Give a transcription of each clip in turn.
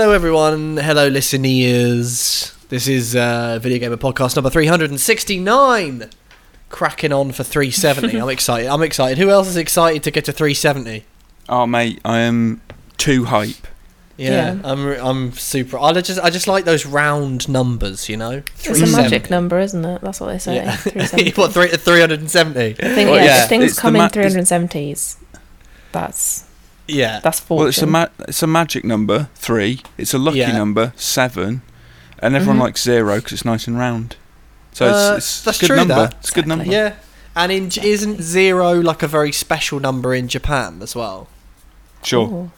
Hello, everyone. Hello, listeners. This is uh, Video Gamer Podcast number 369. Cracking on for 370. I'm excited. I'm excited. Who else is excited to get to 370? Oh mate, I am too hype. Yeah, Yeah. I'm. I'm super. I just. I just like those round numbers. You know, It's a magic number, isn't it? That's what they say. Yeah. 370. what three? 370. I think, Well, yeah, yeah, if things the come ma- in 370s, that's Yeah. that's fortune. Well, it's a ma- it's a magic number three. It's a lucky Yeah. number seven, and everyone Mhm. likes zero because it's nice and round. So Uh, it's, it's that's a good true, number. that. It's a good number. Yeah. And in isn't zero like a very special number in Japan as well, Sure. Ooh.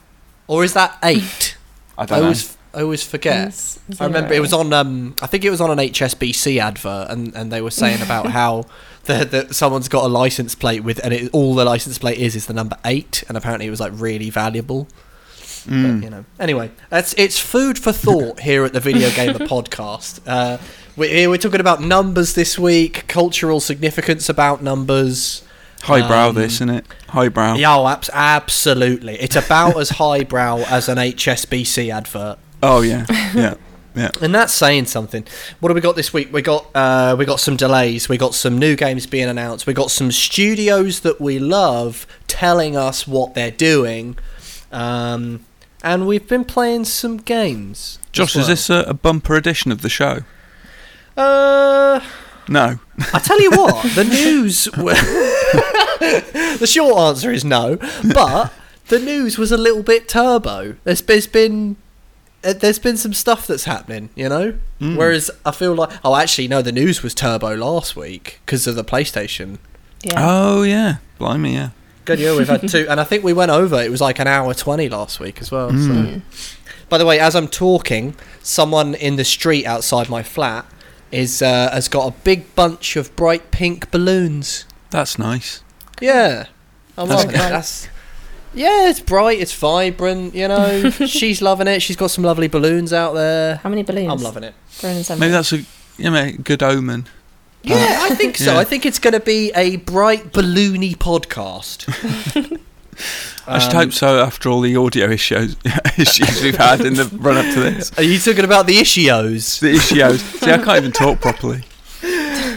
or is that eight? I I don't know. always. I always forget. Is I remember it zero. was on. Um, I think it was on an HSBC advert, and, and they were saying about how the, the someone's got a license plate with, and it, all the license plate is is the number eight, and apparently it was like really valuable. Mm. But, you know. Anyway, that's it's food for thought here at the Video Gamer Podcast. Uh, we're here. We're talking about numbers this week, cultural significance about numbers. Highbrow, um, this isn't it? Highbrow. Yeah, oh, abs- absolutely. It's about as highbrow as an HSBC advert. Oh yeah, yeah, yeah. And that's saying something. What have we got this week? We got uh, we got some delays. We got some new games being announced. We got some studios that we love telling us what they're doing, um, and we've been playing some games. Josh, well. is this a, a bumper edition of the show? Uh, No. I tell you what, the news. w- the short answer is no, but the news was a little bit turbo. There's, there's been. Uh, There's been some stuff that's happening, you know. Mm. Whereas I feel like, oh, actually, no, the news was turbo last week because of the PlayStation. Yeah. Oh yeah, blimey, yeah. Good year, we've had two, and I think we went over. It was like an hour twenty last week as well. Mm. So. By the way, as I'm talking, someone in the street outside my flat is uh, has got a big bunch of bright pink balloons. That's nice. Yeah, I'm That's loving That's yeah, it's bright, it's vibrant. You know, she's loving it. She's got some lovely balloons out there. How many balloons? I'm loving it. Maybe that's a yeah, mate, good omen. Yeah, I think so. Yeah. I think it's going to be a bright balloony podcast. I should Um, hope so. After all the audio issues issues we've had in the run up to this, Are you talking about the issues? the issues. See, I can't even talk properly.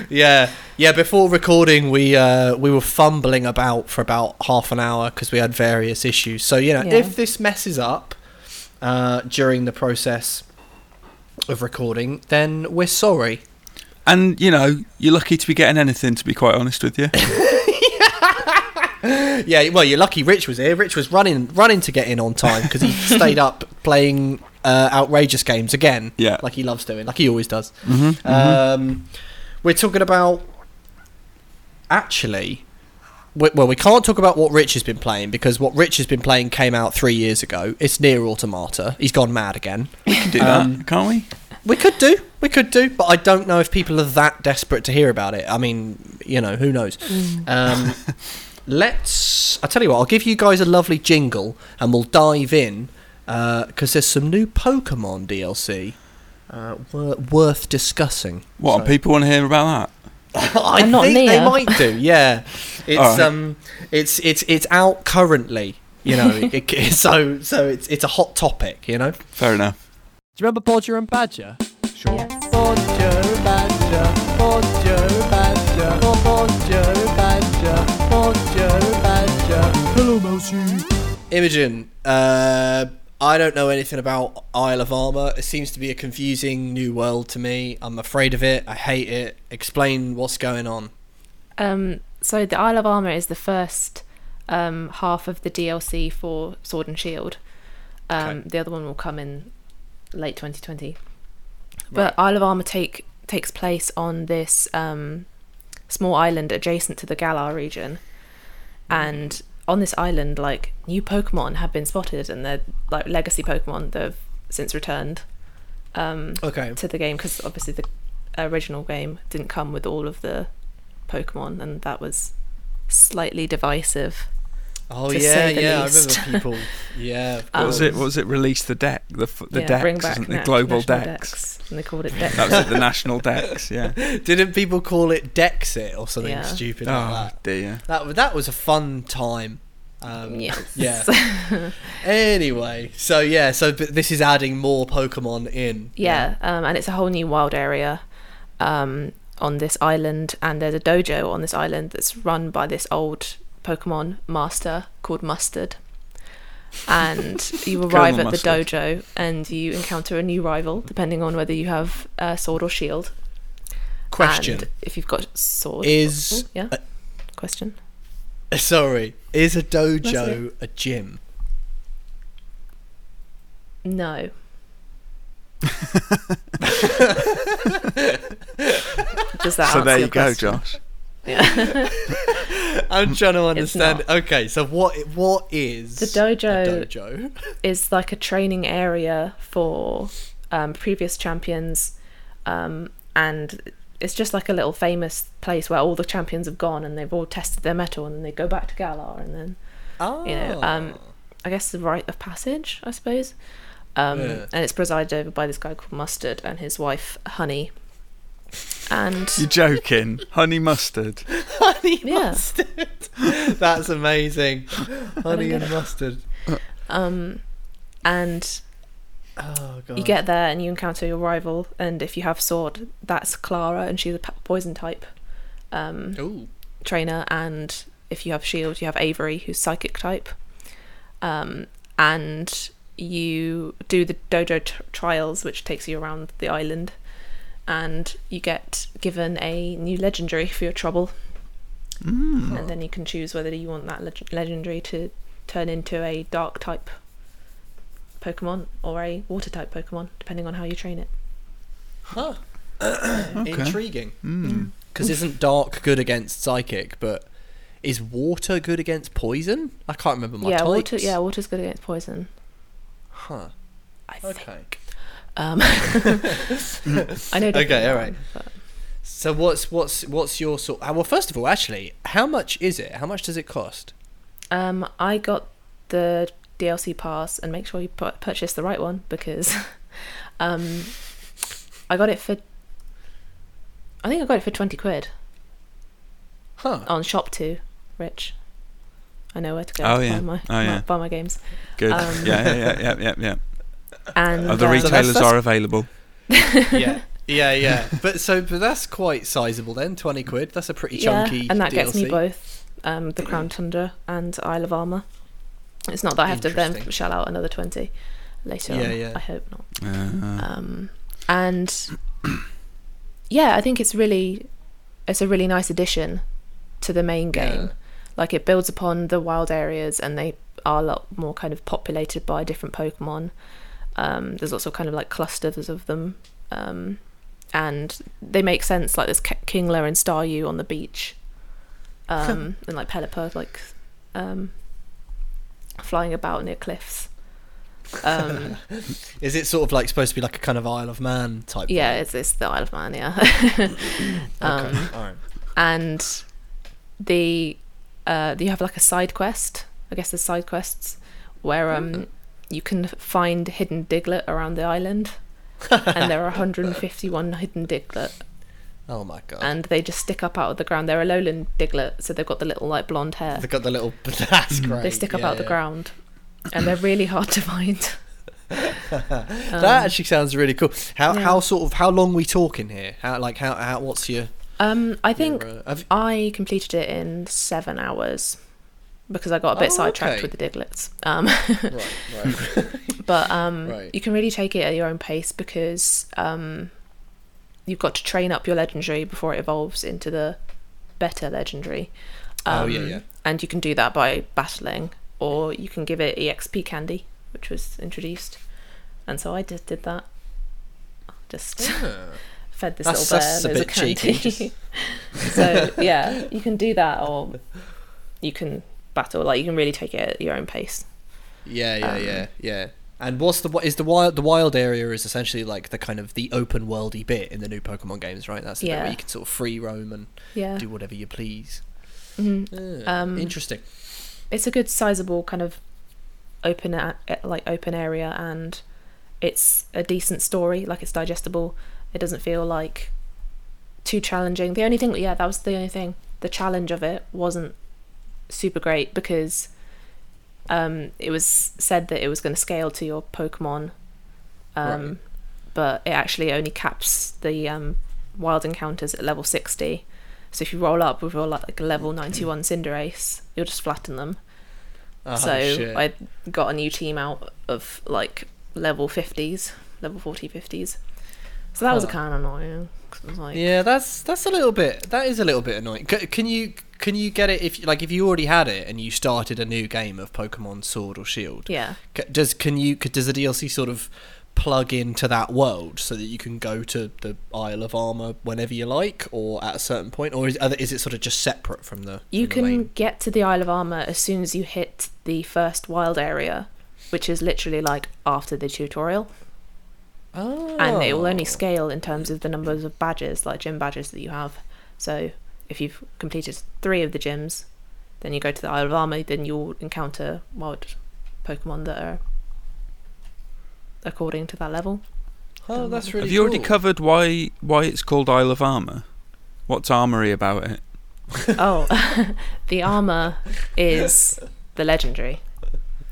Yeah, yeah. Before recording, we uh, we were fumbling about for about half an hour because we had various issues. So you know, Yeah. if this messes up uh, during the process of recording, then we're sorry. And you know, you're lucky to be getting anything. To be quite honest with you, Yeah, well, you're lucky. Rich was here. Rich was running running to get in on time because he stayed up playing uh, outrageous games again. Yeah. like he loves doing, like he always does. mm-hmm, Um, we're talking about actually. we- Well, we can't talk about what Rich has been playing because what Rich has been playing came out three years ago. It's NieR Automata. He's gone mad again. we can do Um, that, can't we? We could do, we could do, but I don't know if people are that desperate to hear about it. I mean, you know, who knows? Um, let's. I tell you what, I'll give you guys a lovely jingle, and we'll dive in because there's some new Pokemon DLC uh, worth discussing. What? So- People want to hear about that? I And not think they might do. Yeah, it's Alright. um, it's it's it's out currently. You know, it, it- so so it's it's a hot topic. You know. Fair enough. Do you remember Bodger and Badger? Sure. Yes. Bodger, Badger, Bodger, Badger, Bodger, Badger, Bodger, Badger. Hello, Mousy. Imogen, uh, I don't know anything about Isle of Armor. It seems to be a confusing new world to me. I'm afraid of it. I hate it. Explain what's going on. Um, so the Isle of Armor is the first um, half of the DLC for Sword and Shield. Um, Okay. The other one will come in late 2020. But Isle of Armor take takes place on this um, small island adjacent to the Galar region, and on this island, like new Pokemon have been spotted, and they're like legacy Pokemon that have since returned um, Okay. to the game because obviously the original game didn't come with all of the Pokemon, and that was slightly divisive. Oh to yeah, say the yeah. I remember people. Yeah. of What was it? What was it? Release the deck, the f- the yeah, bring dex, back isn't na- the global national dex. and they called it dex. That was it. The national dex. Yeah. Didn't people call it Dexit or something Yeah. stupid oh like that? dear. That that was a fun time. Um, Yes. Yeah. Anyway, so yeah, so but this is adding more Pokemon in. Yeah, um, and it's a whole new wild area um, on this island, and there's a dojo on this island that's run by this old Pokemon master called Mustard. And you arrive at the Mustard. dojo, and you encounter a new rival, depending on whether you have uh, sword or shield. Question And if you've got sword, is Oh, yeah. uh, Question. sorry, is a dojo a gym? No. Does that so answer there your you go, question? Josh. Yeah. I'm trying to understand. Okay, so what what is The dojo- dojo? is like a training area for um, previous champions, um, and it's just like a little famous place where all the champions have gone and they've all tested their metal, and then they go back to Galar, and then Oh, you know, um, I guess the rite of passage, I suppose. Um, Yeah. And it's presided over by this guy called Mustard and his wife Honey, and You're joking. Honey mustard. honey Yeah. mustard. That's amazing. Honey and mustard. um, and Oh god. you get there and you encounter your rival, and if you have sword, that's Clara, and she's a p- poison type. Um, Ooh. trainer, and if you have shield, you have Avery, who's psychic type. Um, and you do the dojo t- trials, which takes you around the island, and you get given a new legendary for your trouble, Mm. and then you can choose whether you want that leg- legendary to turn into a dark type Pokemon or a water type Pokemon, depending on how you train it. Huh. Okay. Intriguing. Mm. Because isn't dark good against psychic, but is water good against poison? I can't remember my yeah, types. water. Yeah, water's good against poison. Huh. I Okay. think. Um, I know. Okay, alright. but- So what's what's what's your sort? uh, Well, first of all, actually, how much is it? How much does it cost? Um, I got the DLC pass, and make sure you pu- purchase the right one because, um, I got it for. I think I got it for twenty quid Huh. on ShopTo, Rich. I know where to go Oh, to yeah. buy my, Oh, yeah. buy my games. Good. Um, yeah, yeah, yeah, yeah, yeah, yeah. And Other uh, that's- retailers that's- are available. yeah. Yeah, yeah, but so but that's quite sizable then. Twenty quid. That's a pretty chunky. yeah, and that gets me both um, the Crown Tundra and Isle of Armor. It's not that I have to then shell out another twenty later Yeah, on. yeah. I hope not. Uh, um, and yeah, I think it's really it's a really nice addition to the main game. Yeah. Like it builds upon the wild areas, and they are a lot more kind of populated by different Pokemon. Um, there's also kind of like clusters of them, um, and they make sense. Like there's K- Kingler and Staryu on the beach, um, and like Pelipper like um, flying about near cliffs. Um, Is it sort of like supposed to be like a kind of Isle of Man type? yeah, it's it's the Isle of Man, yeah. um, Okay. All right. and the uh, you have like a side quest. I guess there's side quests where um you can find hidden Diglett around the island, and there are 151 hidden Diglett, Oh my god. and they just stick up out of the ground. They're Alolan Diglett, so they've got the little like blonde hair. They've got the little. That's great. They stick up yeah, out of the ground, and they're really hard to find. that actually sounds really cool. How Um, yeah. how sort of how long we talking here? How like how how what's your? Um, I think your, uh, I completed it in seven hours because I got a bit Oh, sidetracked okay. with the Diglets. Um, right, right. but um, Right. you can really take it at your own pace because um, you've got to train up your legendary before it evolves into the better legendary. Oh, yeah, Um, yeah. And you can do that by battling, or you can give it EXP candy, which was introduced. And so I just did that. Just fed this That's- little bear that's a loads bit of candy. cheeky, so yeah, you can do that, or you can battle. Like you can really take it at your own pace. Yeah, yeah, Um, yeah, yeah. And what's the what is the wild the wild area is essentially like the kind of the open worldy bit in the new Pokemon games, right? That's the bit Yeah. where you can sort of free roam and Yeah. do whatever you please. Mhm. Yeah, Um, Interesting. it's a good sizable kind of open a- like open area and it's a decent story like it's digestible it doesn't feel like too challenging the only thing yeah that was the only thing the challenge of it wasn't super great because um, it was said that it was going to scale to your Pokemon, um, Right. but it actually only caps the um, wild encounters at level 60. So if you roll up with your like a level 91 Cinderace, you'll just flatten them. Oh, so shit. I got a new team out of like level 50s, level 40 50s. So that was Huh. kind of annoying. like, Yeah, that's that's a little bit. That is a little bit annoying. C- can you can you get it if like if you already had it and you started a new game of Pokemon Sword or Shield? yeah. C- Does can you does the DLC sort of plug into that world so that you can go to the Isle of Armor whenever you like, or at a certain point, or is, is it sort of just separate from the? You from can main? get to the Isle of Armor as soon as you hit the first wild area, which is literally like after the tutorial. Oh. And it will only scale in terms of the numbers of badges, like gym badges that you have. So if you've completed three of the gyms, then you go to the Isle of Armor, then you'll encounter wild Pokemon that are according to that level. Oh, that's really. Have you already cool. covered why why it's called Isle of Armor? What's armory about it? oh, the armor is the legendary.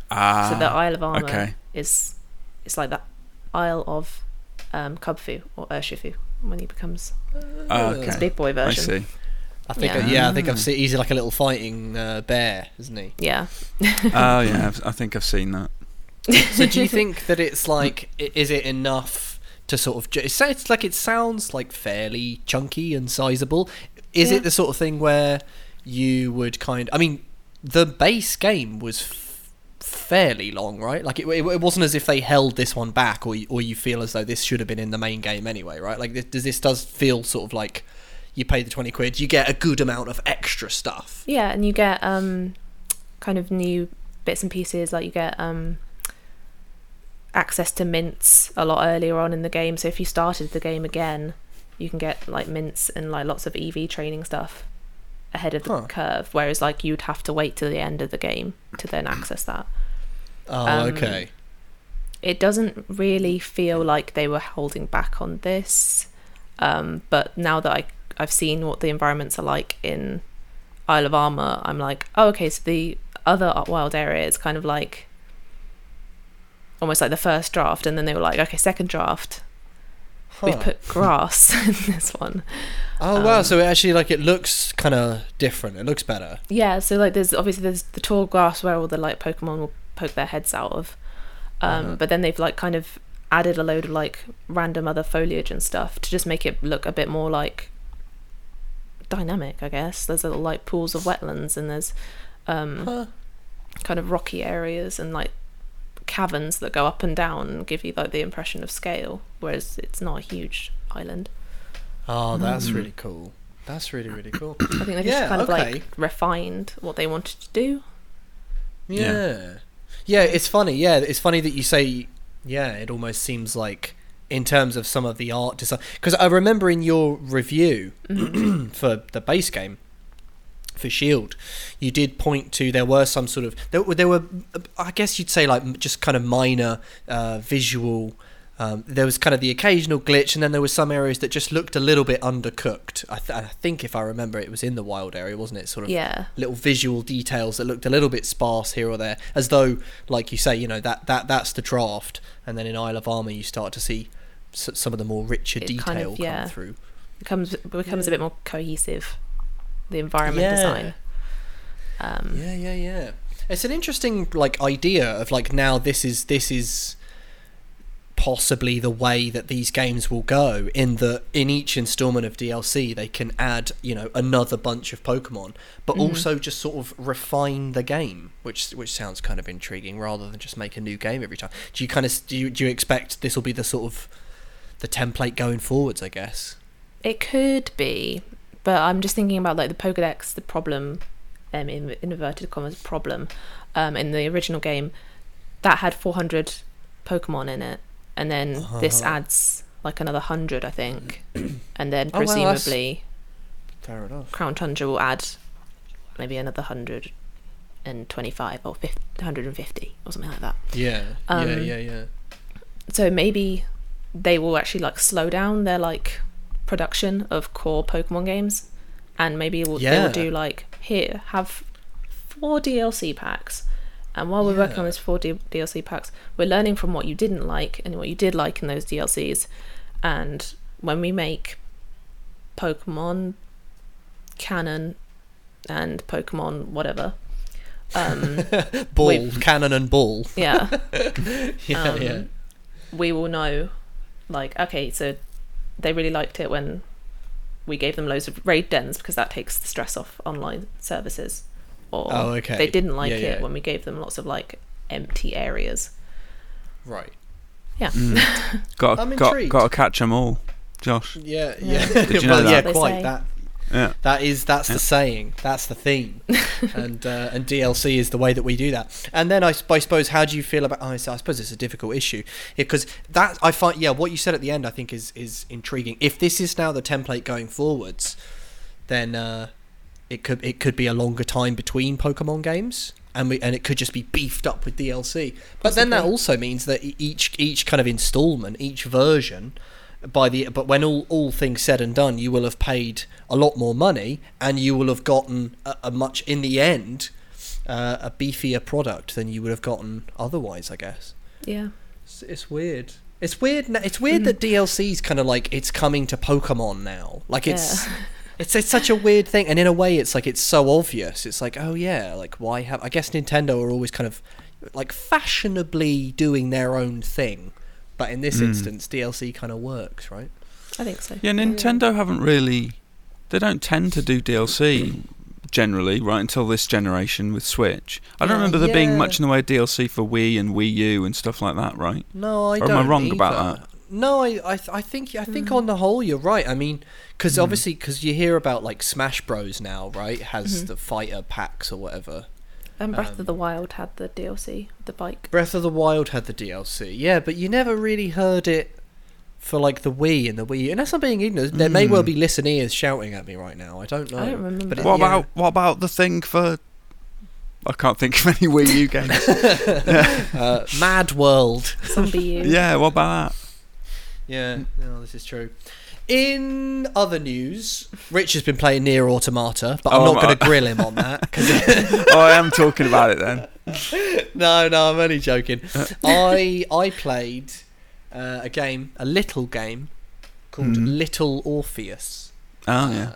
Ah, so the Isle of Armor okay. is it's like that Isle of um, Kubfu or Urshifu when he becomes Ah, his big boy I version. see. I think. Yeah. Yeah, I think. I've seen. He's like a little fighting uh, bear, isn't he? Yeah. Oh yeah, I've, I think I've seen that. So do you think that it's like, is it enough to sort of? ju- It sounds like it sounds like fairly chunky and sizable. Is Yeah. it the sort of thing where you would kind? I mean, the base game was f- fairly long, right? Like it, it, it wasn't as if they held this one back, or or you feel as though this should have been in the main game anyway, right? Like this, does this does feel sort of like you pay the twenty quid, you get a good amount of extra stuff. Yeah, and you get um kind of new bits and pieces like you get um access to mints a lot earlier on in the game. So if you started the game again, you can get like mints and like lots of EV training stuff ahead of the Huh. curve whereas like you'd have to wait till the end of the game to then access that. Oh, Um, okay. it doesn't really feel like they were holding back on this. Um, but now that I I've seen what the environments are like in Isle of Armor, I'm like, oh, okay. So the other wild area is kind of like almost like the first draft, and then they were like, okay, second draft, we Huh. put grass in this one. Oh wow! Um, So it actually like it looks kind of different. It looks better. Yeah, so like there's obviously there's the tall grass where all the like Pokemon will poke their heads out of. Um, Uh-huh. but then they've like kind of added a load of like random other foliage and stuff to just make it look a bit more like dynamic, I guess. There's little like pools of wetlands and there's um Huh. kind of rocky areas and like caverns that go up and down and give you like the impression of scale, whereas it's not a huge island. Oh, that's Mm. really cool. That's really really cool. I think they've Yeah, just kind of okay. like refined what they wanted to do. Yeah. Yeah. yeah. it's funny. Yeah, it's funny that you say. Yeah, it almost seems like in terms of some of the art design. Because I remember in your review for the base game for Shield, you did point to there were some sort of there, were- there were I guess you'd say like just kind of minor uh, visual. Um, there was kind of the occasional glitch, and then there were some areas that just looked a little bit undercooked. I, th- I think, if I remember, it was in the wild area, wasn't it? Sort of Yeah. little visual details that looked a little bit sparse here or there, as though, like you say, you know that that that's the draft, and then in Isle of Armor you start to see s- some of the more richer It detail kind of- yeah. come through. becomes becomes a bit more cohesive. The environment Yeah. design. Um, Yeah, yeah, yeah. It's an interesting like idea of like now this is this is possibly the way that these games will go in the in each installment of DLC they can add you know another bunch of Pokemon but Mhm. also just sort of refine the game which which sounds kind of intriguing rather than just make a new game every time do you kind of do you, do you expect this will be the sort of the template going forwards I guess It could be, but I'm just thinking about like the Pokedex, the problem, um, in, in inverted commas, problem, um, in the original game, that had 400 Pokemon in it, and then this Uh-huh. adds like another hundred, I think, and then Oh, presumably enough Crown Tundra will add maybe another hundred and twenty-five or 50, 150 or something like that. yeah yeah Um, yeah yeah so maybe they will actually like slow down their like production of core Pokemon games, and maybe they Yeah. will do like here have four DLC packs, And while we're working on Yeah. those four D- DLC packs, we're learning from what you didn't like and what you did like in those DLCs. And when we make Pokemon canon and Pokemon whatever, um, Ball, Wait. cannon and ball. yeah, Yeah, Um, yeah. we will know, like, okay, so they really liked it when we gave them loads of raid dens because that takes the stress off online services. Or Oh, okay. they didn't like Yeah, it yeah. when we gave them lots of like empty areas. Right. Yeah. Mm. got I'm got, got to catch them all, Josh. Yeah, Yeah. yeah. Did you know well, that? yeah, They quite. That Yeah. that is that's Yeah. the saying. That's the theme. and uh, and DLC is the way that we do that. And then I, I suppose how do you feel about? Oh, I s- I suppose it's a difficult issue because that I find yeah what you said at the end I think is is intriguing. If this is now the template going forwards, then uh, it could it could be a longer time between Pokemon games. And, we, and it could just be beefed up with DLC, but then that also means that each each kind of installment, each version, by the but when all all things said and done, you will have paid a lot more money, and you will have gotten a, a much in the end uh, a beefier product than you would have gotten otherwise. I guess Yeah. it's, it's weird. It's weird. It's weird that DLC's kind of like it's coming to Pokemon now. Like it's. Yeah. It's, it's such a weird thing, and in a way, it's like it's so obvious. It's like, oh yeah, like why have? I guess Nintendo are always kind of like fashionably doing their own thing, but in this Mm. instance, DLC kind of works, right? I think so. Yeah, Nintendo haven't really. They don't tend to do DLC generally, right until this generation with Switch. I don't Yeah, remember there being much in the way of DLC for Wii and Wii U and stuff like that, right? No, I Or am don't. I wrong about that? No, I, I, th- I think, I think Mm. on the whole, you're right. I mean, because Mm. obviously, because you hear about like Smash Bros now, right? Has Mhm. the fighter packs or whatever. And Breath Um, of the Wild had the DLC, the bike. Breath of the Wild had the DLC, yeah, but you never really heard it for like the Wii and the Wii. U. Unless I'm being ignorant, there may well Mm. be listeners shouting at me right now. I don't know. I don't remember. But it- What yeah. about what about the thing for? I can't think of any Wii U games. uh, MadWorld? Zombie U. yeah, what about that? Yeah, no, this is true. In other news, Rich has been playing NieR Automata, but I'm Oh, not going to grill him on that. 'cause oh, I am talking about it then. no, no, I'm only joking. I I played uh, a game, a little game called Mhm. Little Orpheus. Oh Uh, yeah.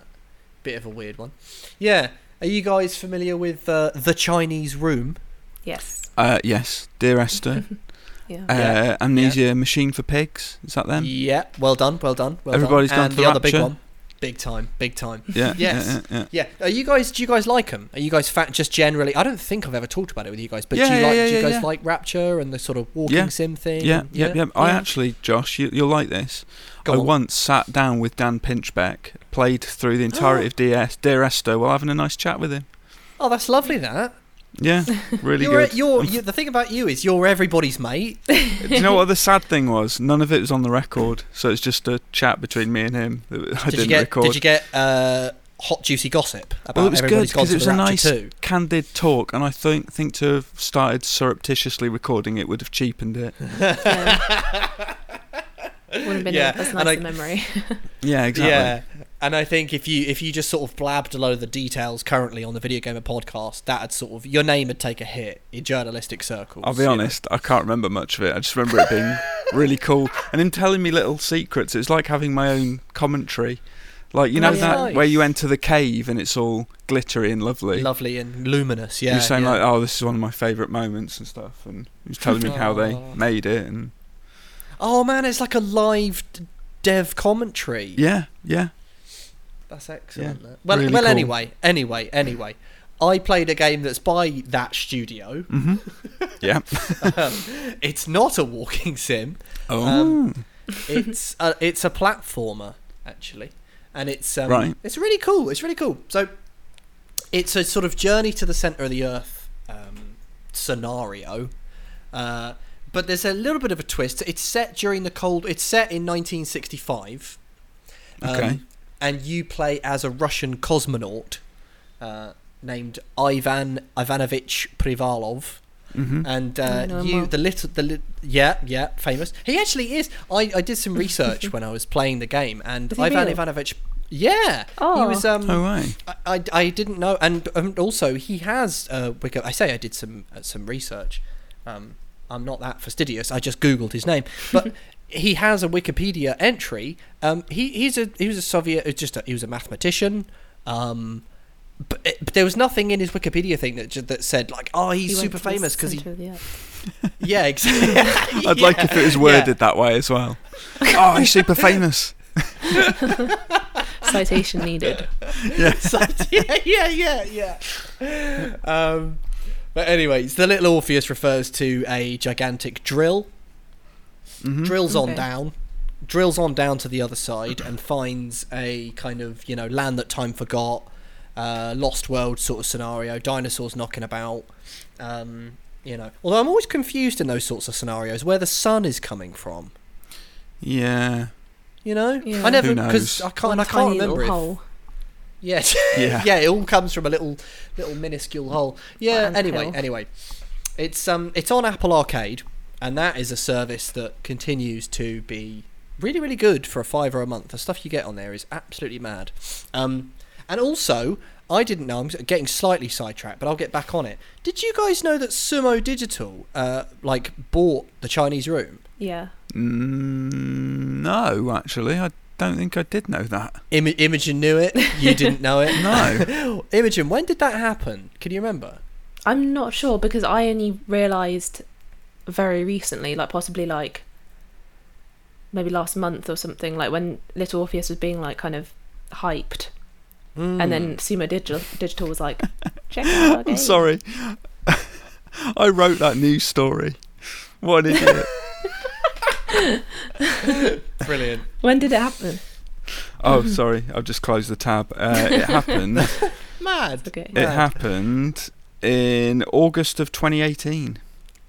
bit of a weird one. Yeah, are you guys familiar with uh, the Chinese Room? Yes. Uh, yes, Dear Esther. Yeah. Uh, Yeah, Amnesia Machine for Pigs. Is that them? Yeah, well done, well done. Well Everybody's done. gone and for the other big one, big time, big time. Yeah. Yes. Yeah, yeah, yeah. Yeah, are you guys? Do you guys like them? Are you guys fat? Just generally, I don't think I've ever talked about it with you guys. But Yeah, do you yeah, like? yeah, do you yeah, guys yeah. like Rapture and the sort of walking Yeah. sim thing? Yeah, and- yeah, yeah. I actually, Josh, you, you'll like this. Go I on. once sat down with Dan Pinchbeck, played through the entirety of DS, Dear Esther, while having a nice chat with him. Oh, that's lovely. That. Yeah, really you're, good. You're, you the thing about you is you're everybody's mate. Do you know what the sad thing was? None of it was on the record, so it's just a chat between me and him. that I did didn't you get? record. Did you get uh, hot juicy gossip about well, it was good everybody's because it was a nice, too? candid talk, and I think think to have started surreptitiously recording it would have cheapened it. yeah. Would have been Yeah, a, as and nice I- a memory. Yeah, exactly. Yeah, and I think if you if you just sort of blabbed a load of the details currently on the Video Gamer podcast, that'd sort of your name would take a hit in journalistic circles. I'll be you know. honest, I can't remember much of it. I just remember it being really cool, and him telling me little secrets. It's like having my own commentary. Like you Oh, know yeah. that where you enter the cave and it's all glittery and lovely. lovely and luminous. Yeah, You're saying yeah. like, oh, this is one of my favourite moments and stuff, and he's telling me how they made it, and oh man, it's like a live dev commentary. yeah, yeah, That's excellent. that. Well, well. cool. Anyway, anyway, anyway. I played a game that's by that studio. hmm yeah. um, it's not a walking sim. Oh, Um, It's a, it's a platformer actually, and it's um, Right. It's really cool. It's really cool. So, it's a sort of journey to the center of the earth um, scenario. Uh, but there's a little bit of a twist. It's set during the cold. It's set in 1965. Um, Okay. And you play as a Russian cosmonaut uh, named Ivan Ivanovich Privalov. hmm And uh, you, the little, the li- yeah, yeah, famous. He actually is. I, I did some research when I was playing the game, and Ivan real? Ivanovich. Yeah, he Oh. was. Um, Oh, right. I, I, I didn't know, and um, also he has. Uh, Wiki- I say I did some uh, some research. Um, I'm not that fastidious. I just googled his name, but he has a Wikipedia entry. Um, he he's a he was a Soviet. uh, Just a, he was a mathematician. Um, but, it, but there was nothing in his Wikipedia thing that ju- that said like, oh, he's He super famous because he. centre of. Yeah, exactly. I'd like if it was worded that way as well. Oh, he's super famous. Citation needed. yeah, yeah, yeah, yeah. Um, but anyways, the little Orpheus refers to a gigantic drill. Mhm. Drills on down, drills on down to the other side, and finds a kind of you know land that time forgot, uh, lost world sort of scenario. Dinosaurs knocking about. Um, you know, although I'm always confused in those sorts of scenarios where the sun is coming from. Yeah. You know, Yeah. I never because? I can't. One I can't remember. little If, hole. Yes. Yeah. yeah, it all comes from a little little minuscule hole. Yeah, Ant anyway, hill. anyway. It's um it's on Apple Arcade and that is a service that continues to be really really good for a fiver a month. The stuff you get on there is absolutely mad. Um and also I didn't know. I'm getting slightly sidetracked, but I'll get back on it. Did you guys know that Sumo Digital, uh, like, bought the Chinese Room? Yeah. Mm, no, actually, I don't think I did know that. Im- Imogen knew it. You didn't know it. No. Imogen, when did that happen? Can you remember? I'm not sure because I only realised very recently, like possibly like maybe last month or something, like when Little Orpheus was being like kind of hyped, and Hmm. then Sumo Digital, Digital was like, check out our I'm game. sorry. I wrote that news story. What an idiot. brilliant. When did it happen? oh, sorry. I've just closed the tab. Uh, it happened. Mad. Okay. It Mad. happened in August of 2018.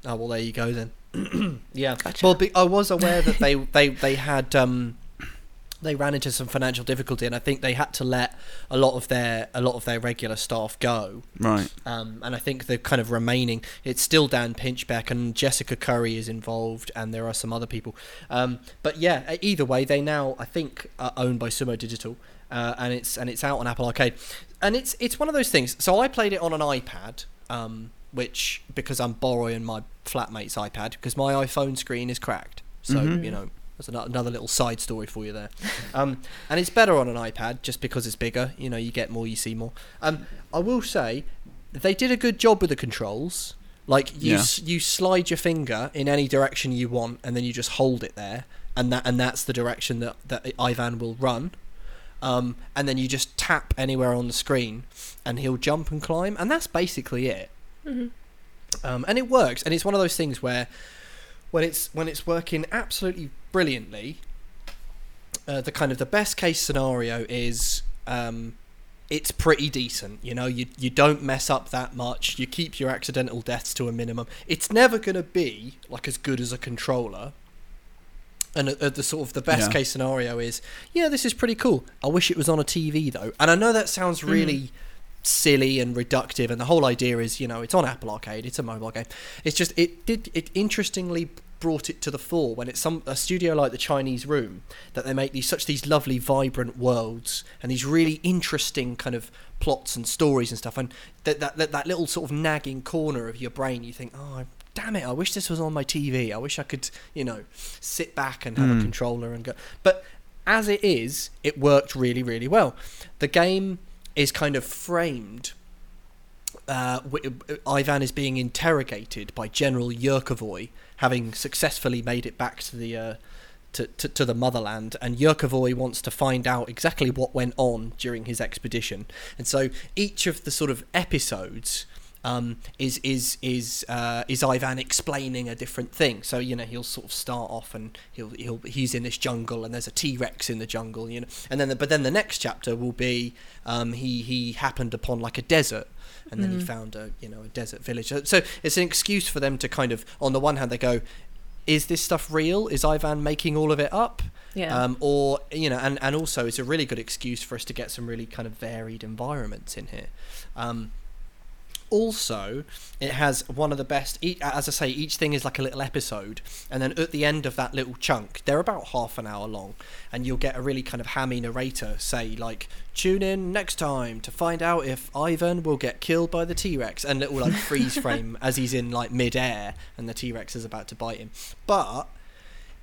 Oh well, there you go then. yeah. Gotcha. Well, be, I was aware that they they they had um they ran into some financial difficulty, and I think they had to let a lot of their a lot of their regular staff go. Right. Um, and I think the kind of remaining, it's still Dan Pinchbeck and Jessica Curry is involved, and there are some other people. Um, but yeah, either way, they now I think are owned by Sumo Digital, uh, and it's and it's out on Apple Arcade, and it's it's one of those things. So I played it on an iPad, um, which because I'm borrowing my flatmate's iPad because my iPhone screen is cracked. So Mhm. you know. That's another little side story for you there, um, and it's better on an iPad just because it's bigger. You know, you get more, you see more. Um, I will say they did a good job with the controls. Like you, Yeah. s- you slide your finger in any direction you want, and then you just hold it there, and that and that's the direction that that Ivan will run. Um, and then you just tap anywhere on the screen, and he'll jump and climb, and that's basically it. Mhm. Um, and it works, and it's one of those things where when it's when it's working absolutely brilliantly, uh, the kind of the best case scenario is um, it's pretty decent. You know, you you don't mess up that much. You keep your accidental deaths to a minimum. It's never going to be like as good as a controller. And uh, the sort of the best Yeah. case scenario is, yeah, this is pretty cool. I wish it was on a TV though. And I know that sounds really silly and reductive. And the whole idea is, you know, it's on Apple Arcade. It's a mobile game. It's just it did it interestingly brought it to the fore when it's some a studio like the Chinese Room that they make these such these lovely vibrant worlds and these really interesting kind of plots and stories and stuff. And that that that, that little sort of nagging corner of your brain you think oh damn it I wish this was on my TV I wish I could you know sit back and have a Mm. controller and go. But as it is it worked really really well. The game is kind of framed uh, Ivan is being interrogated by General Yurkovoy, having successfully made it back to the uh, to, to, to the motherland, and Yurkovoy wants to find out exactly what went on during his expedition. And so each of the sort of episodes um, is is is uh, is Ivan explaining a different thing. So you know he'll sort of start off and he'll he'll he's in this jungle and there's a T Rex in the jungle, you know, and then the, but then the next chapter will be um, he he happened upon like a desert and then he Mhm. found a you know a desert village. So- So it's an excuse for them to kind of on the one hand they go, is this stuff real? Is Ivan making all of it up? Yeah. Um, or you know, and and also it's a really good excuse for us to get some really kind of varied environments in here. Um, Also, it has one of the best. As I say, each thing is like a little episode, and then at the end of that little chunk, they're about half an hour long, and you'll get a really kind of hammy narrator say like, "Tune in next time to find out if Ivan will get killed by the T Rex," and little like freeze frame as he's in like mid-air and the T Rex is about to bite him. But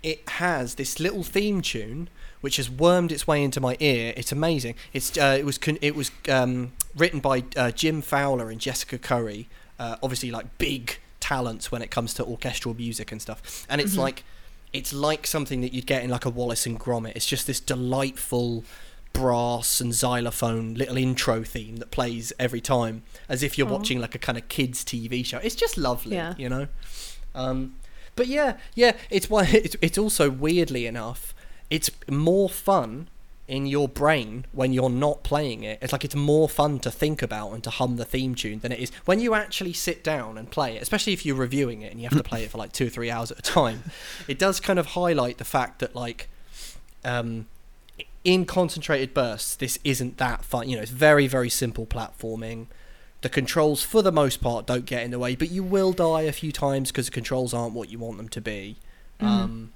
it has this little theme tune which has wormed its way into my ear. It's amazing. It's uh, it was con- it was um, written by uh, Jim Fowler and Jessica Curry. Uh, obviously, like big talents when it comes to orchestral music and stuff. And it's like it's like something that you'd get in like a Wallace and Gromit. It's just this delightful brass and xylophone little intro theme that plays every time as if you're Aw. watching like a kind of kids TV show. It's just lovely, Yeah. you know. Um, but yeah, yeah, it's why it's it's also weirdly enough, it's more fun in your brain when you're not playing it. It's like it's more fun to think about and to hum the theme tune than it is when you actually sit down and play it. Especially if you're reviewing it and you have to play it for like two or three hours at a time. It does kind of highlight the fact that like, um, in concentrated bursts, this isn't that fun. You know, it's very very simple platforming. The controls, for the most part, don't get in the way, but you will die a few times because the controls aren't what you want them to be. Mhm. Um,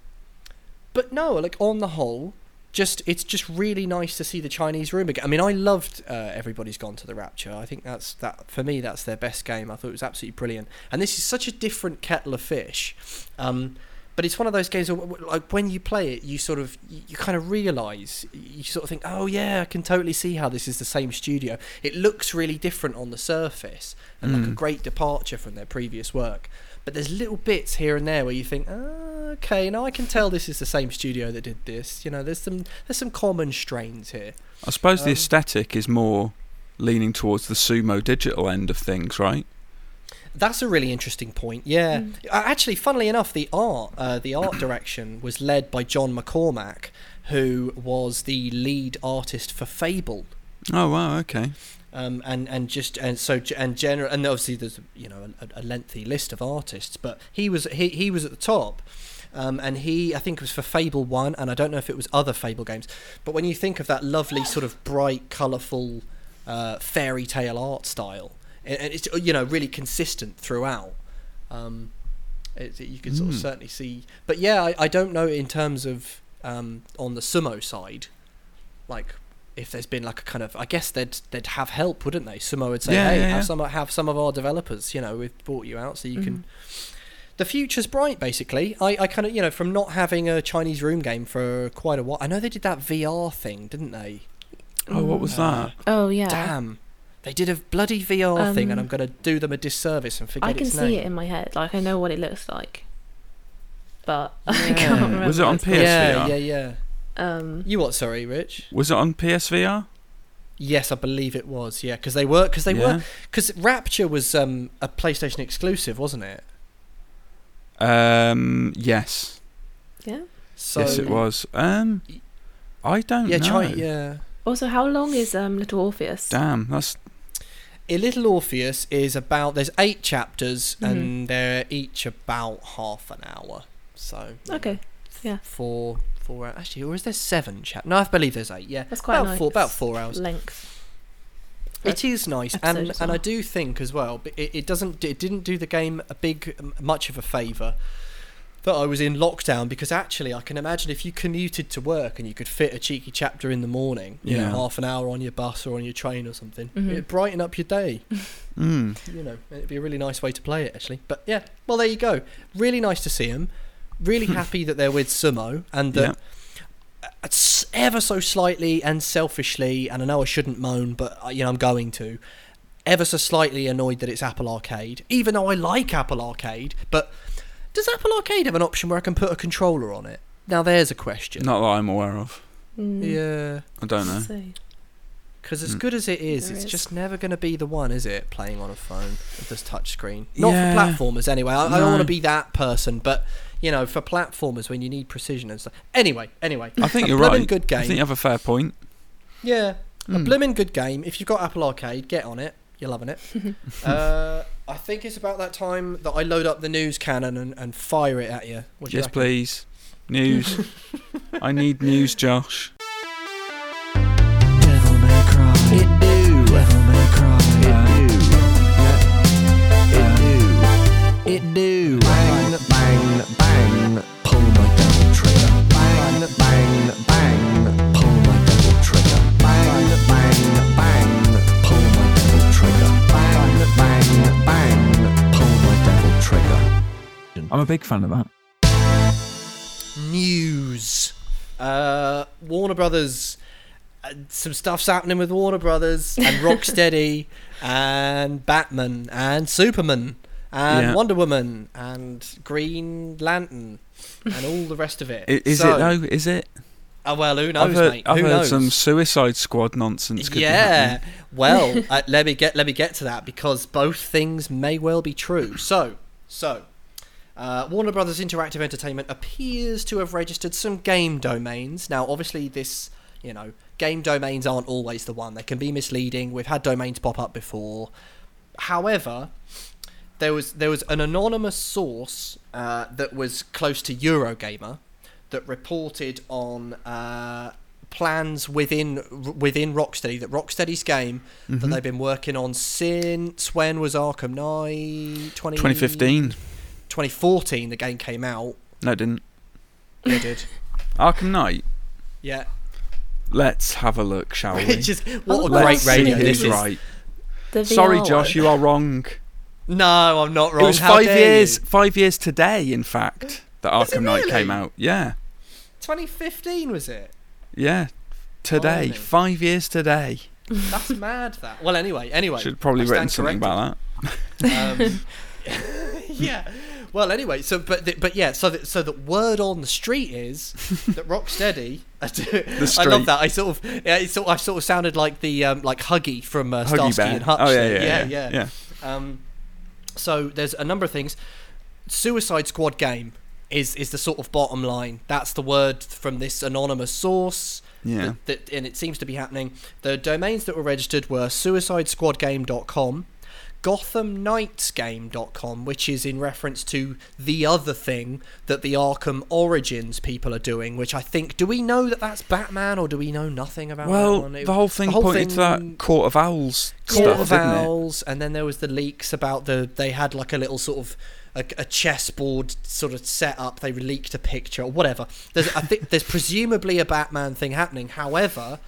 but no, like on the whole, just it's just really nice to see the Chinese room again. I mean, I loved uh, Everybody's Gone to the Rapture. I think that's that for me. That's their best game. I thought it was absolutely brilliant. And this is such a different kettle of fish. Um, but it's one of those games where, like when you play it, you sort of you, kind of realise you sort of think, oh yeah, I can totally see how this is the same studio. It looks really different on the surface and like a Mm. great departure from their previous work. But there's little bits here and there where you think, oh, okay, now I can tell this is the same studio that did this. You know, there's some there's some common strains here. I suppose the Um, aesthetic is more leaning towards the sumo digital end of things, right? That's a really interesting point. Yeah, Mm. Uh, actually, funnily enough, the art uh, the art direction was led by John McCormack, who was the lead artist for Fable. Oh wow, okay. Um, and and just and so and general and obviously there's you know a, a lengthy list of artists, but he was he he was at the top. Um, and he, I think, it was for Fable One, and I don't know if it was other Fable games. But when you think of that lovely, sort of bright, colourful, uh, fairy tale art style, and and it's you know really consistent throughout. Um, it, you can sort of Mm. certainly see. But yeah, I, I don't know in terms of um, on the sumo side, like if there's been like a kind of I guess they'd they'd have help, wouldn't they? Sumo would say, Yeah, hey, yeah, have yeah. some have some of our developers, you know, we've brought you out so you can. Mm-hmm. The future's bright, basically. I, I kind of you know from not having a Chinese room game for quite a while. I know they did that VR thing, didn't they? Oh, what was Uh, that? Oh yeah. Damn. They did a bloody VR thing, and Um, I'm going to do them a disservice and forget I can its see name. it in my head. Like I know what it looks like, but I can't remember. Was it on its PS? yeah, yeah, yeah. Um, You what? Sorry, Rich. Was it on PSVR? Yes, I believe it was. Yeah, because they were because they yeah. were because Rapture was um, a PlayStation exclusive, wasn't it? Um. Yes. yeah. So yes, it was. Um. I don't Yeah, know. Chi- yeah. Also, how long is um Little Orpheus? Damn, that's A Little Orpheus is about there's eight chapters Mhm. and they're each about half an hour. So Okay, Yeah. yeah. Four four actually, or is there seven chap? No, I believe there's eight. Yeah, That's quite about nice. four about four hours. Length. It is nice, and as and I do think as well. It, it doesn't. It didn't do the game a big much of a favour that I was in lockdown because actually I can imagine if you commuted to work and you could fit a cheeky chapter in the morning, you Yeah. know, half an hour on your bus or on your train or something, Mhm. it'd brighten up your day. mm. You know, it'd be a really nice way to play it actually. But yeah, well there you go. Really nice to see him. Really happy that they're with Sumo and that it's ever so slightly and selfishly, and I know I shouldn't moan, but uh, you know I'm going to. Ever so slightly annoyed that it's Apple Arcade, even though I like Apple Arcade. But does Apple Arcade have an option where I can put a controller on it? Now there's a question. Not that I'm aware of. Mm, Yeah, I don't know. because as Mm. good as it is, There it's is. just never going to be the one, is it? Playing on a phone with this touch screen. Not Yeah. for platformers, anyway. I, I don't want to be that person, but you know, for platformers when you need precision and stuff. Anyway, anyway. I think a you're blooming right. Good game. I think you have a fair point. Yeah, a Mm. blooming good game. If you've got Apple Arcade, get on it. You're loving it. uh, I think it's about that time that I load up the news cannon and, and fire it at you. What do you yes, please. News. I need news, Josh. I'm a big fan of that. News. Uh, Warner Brothers. Uh, some stuff's happening with Warner Brothers and Rocksteady and Batman and Superman and Yeah. Wonder Woman and Green Lantern and all the rest of it. I- Is So- it though? Is it? Oh, well, who knows, I've heard, mate? I've who heard knows? some Suicide Squad nonsense. Could yeah. well, uh, let me get let me get to that because both things may well be true. So, so uh, Warner Brothers Interactive Entertainment appears to have registered some game domains. Now, obviously, this you know game domains aren't always the one. They can be misleading. We've had domains pop up before. However, there was there was an anonymous source uh, that was close to Eurogamer that reported on uh, plans within within Rocksteady that Rocksteady's game that Mhm. they've been working on since when was Arkham Knight 20, 2015. 2014 the game came out No, it didn't. it did Arkham Knight. yeah Let's have a look, shall we? It's just what a Let's great radio who's this who's is right. The Sorry, VR Josh, one. you are wrong. no I'm not wrong It was How five dare years. you? Five years today, in fact, that Was it Arkham Knight came out. Yeah, 2015 was it yeah. Today, Blimey. five years today. that's mad that well anyway anyway Should have probably I stand written something corrected. about that. Um, yeah. Well, anyway, so but th- but yeah, so that so the word on the street is that Rocksteady. I street. love that. I sort of yeah, it sort I sort of sounded like the um, like Huggy from uh, Starsky and Hutch. Oh yeah, there. yeah, yeah, yeah. Um, so there's a number of things. Suicide Squad game is is the sort of bottom line. That's the word from this anonymous source. Yeah. That, that, and it seems to be happening. The domains that were registered were suicidesquadgame.com, gothamknightsgame.com, which is in reference to the other thing that the Arkham Origins people are doing, which I think, do we know that that's Batman or do we know nothing about Well? It- the whole thing pointed to that Court of Owls Court stuff, of didn't it? Owls, and then there was the leaks about the they had like a little sort of a, a chessboard sort of set up. They leaked a picture or whatever. There's I think there's presumably a Batman thing happening. However,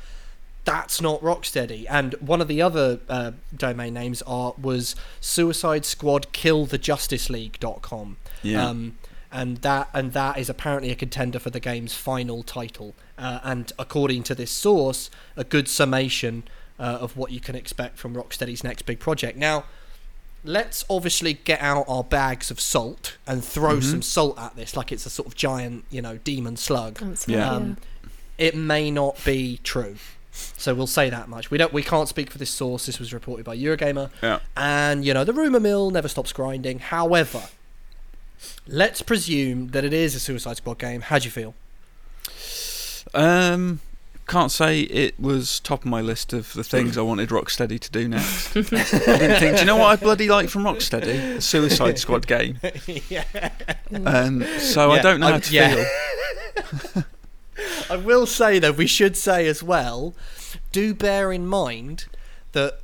that's not Rocksteady. And one of the other uh, domain names are was Suicide Squad Kill the Justice League.com. Yeah. Um, and that and that is apparently a contender for the game's final title. Uh, and according to this source, a good summation uh, of what you can expect from Rocksteady's next big project. Now, let's obviously get out our bags of salt and throw Mhm. some salt at this, like it's a sort of giant, you know, demon slug. That's Yeah. yeah. Um, it may not be true. So we'll say that much. We don't. We can't speak for this source. This was reported by Eurogamer, Yeah. and you know the rumor mill never stops grinding. However, let's presume that it is a Suicide Squad game. How do you feel? Um, can't say it was top of my list of the things I wanted Rocksteady to do next. I didn't think. Do you know what I bloody like from Rocksteady? A Suicide Squad game. yeah. Um, so I don't know I- how to yeah. feel. I will say though, we should say as well, do bear in mind that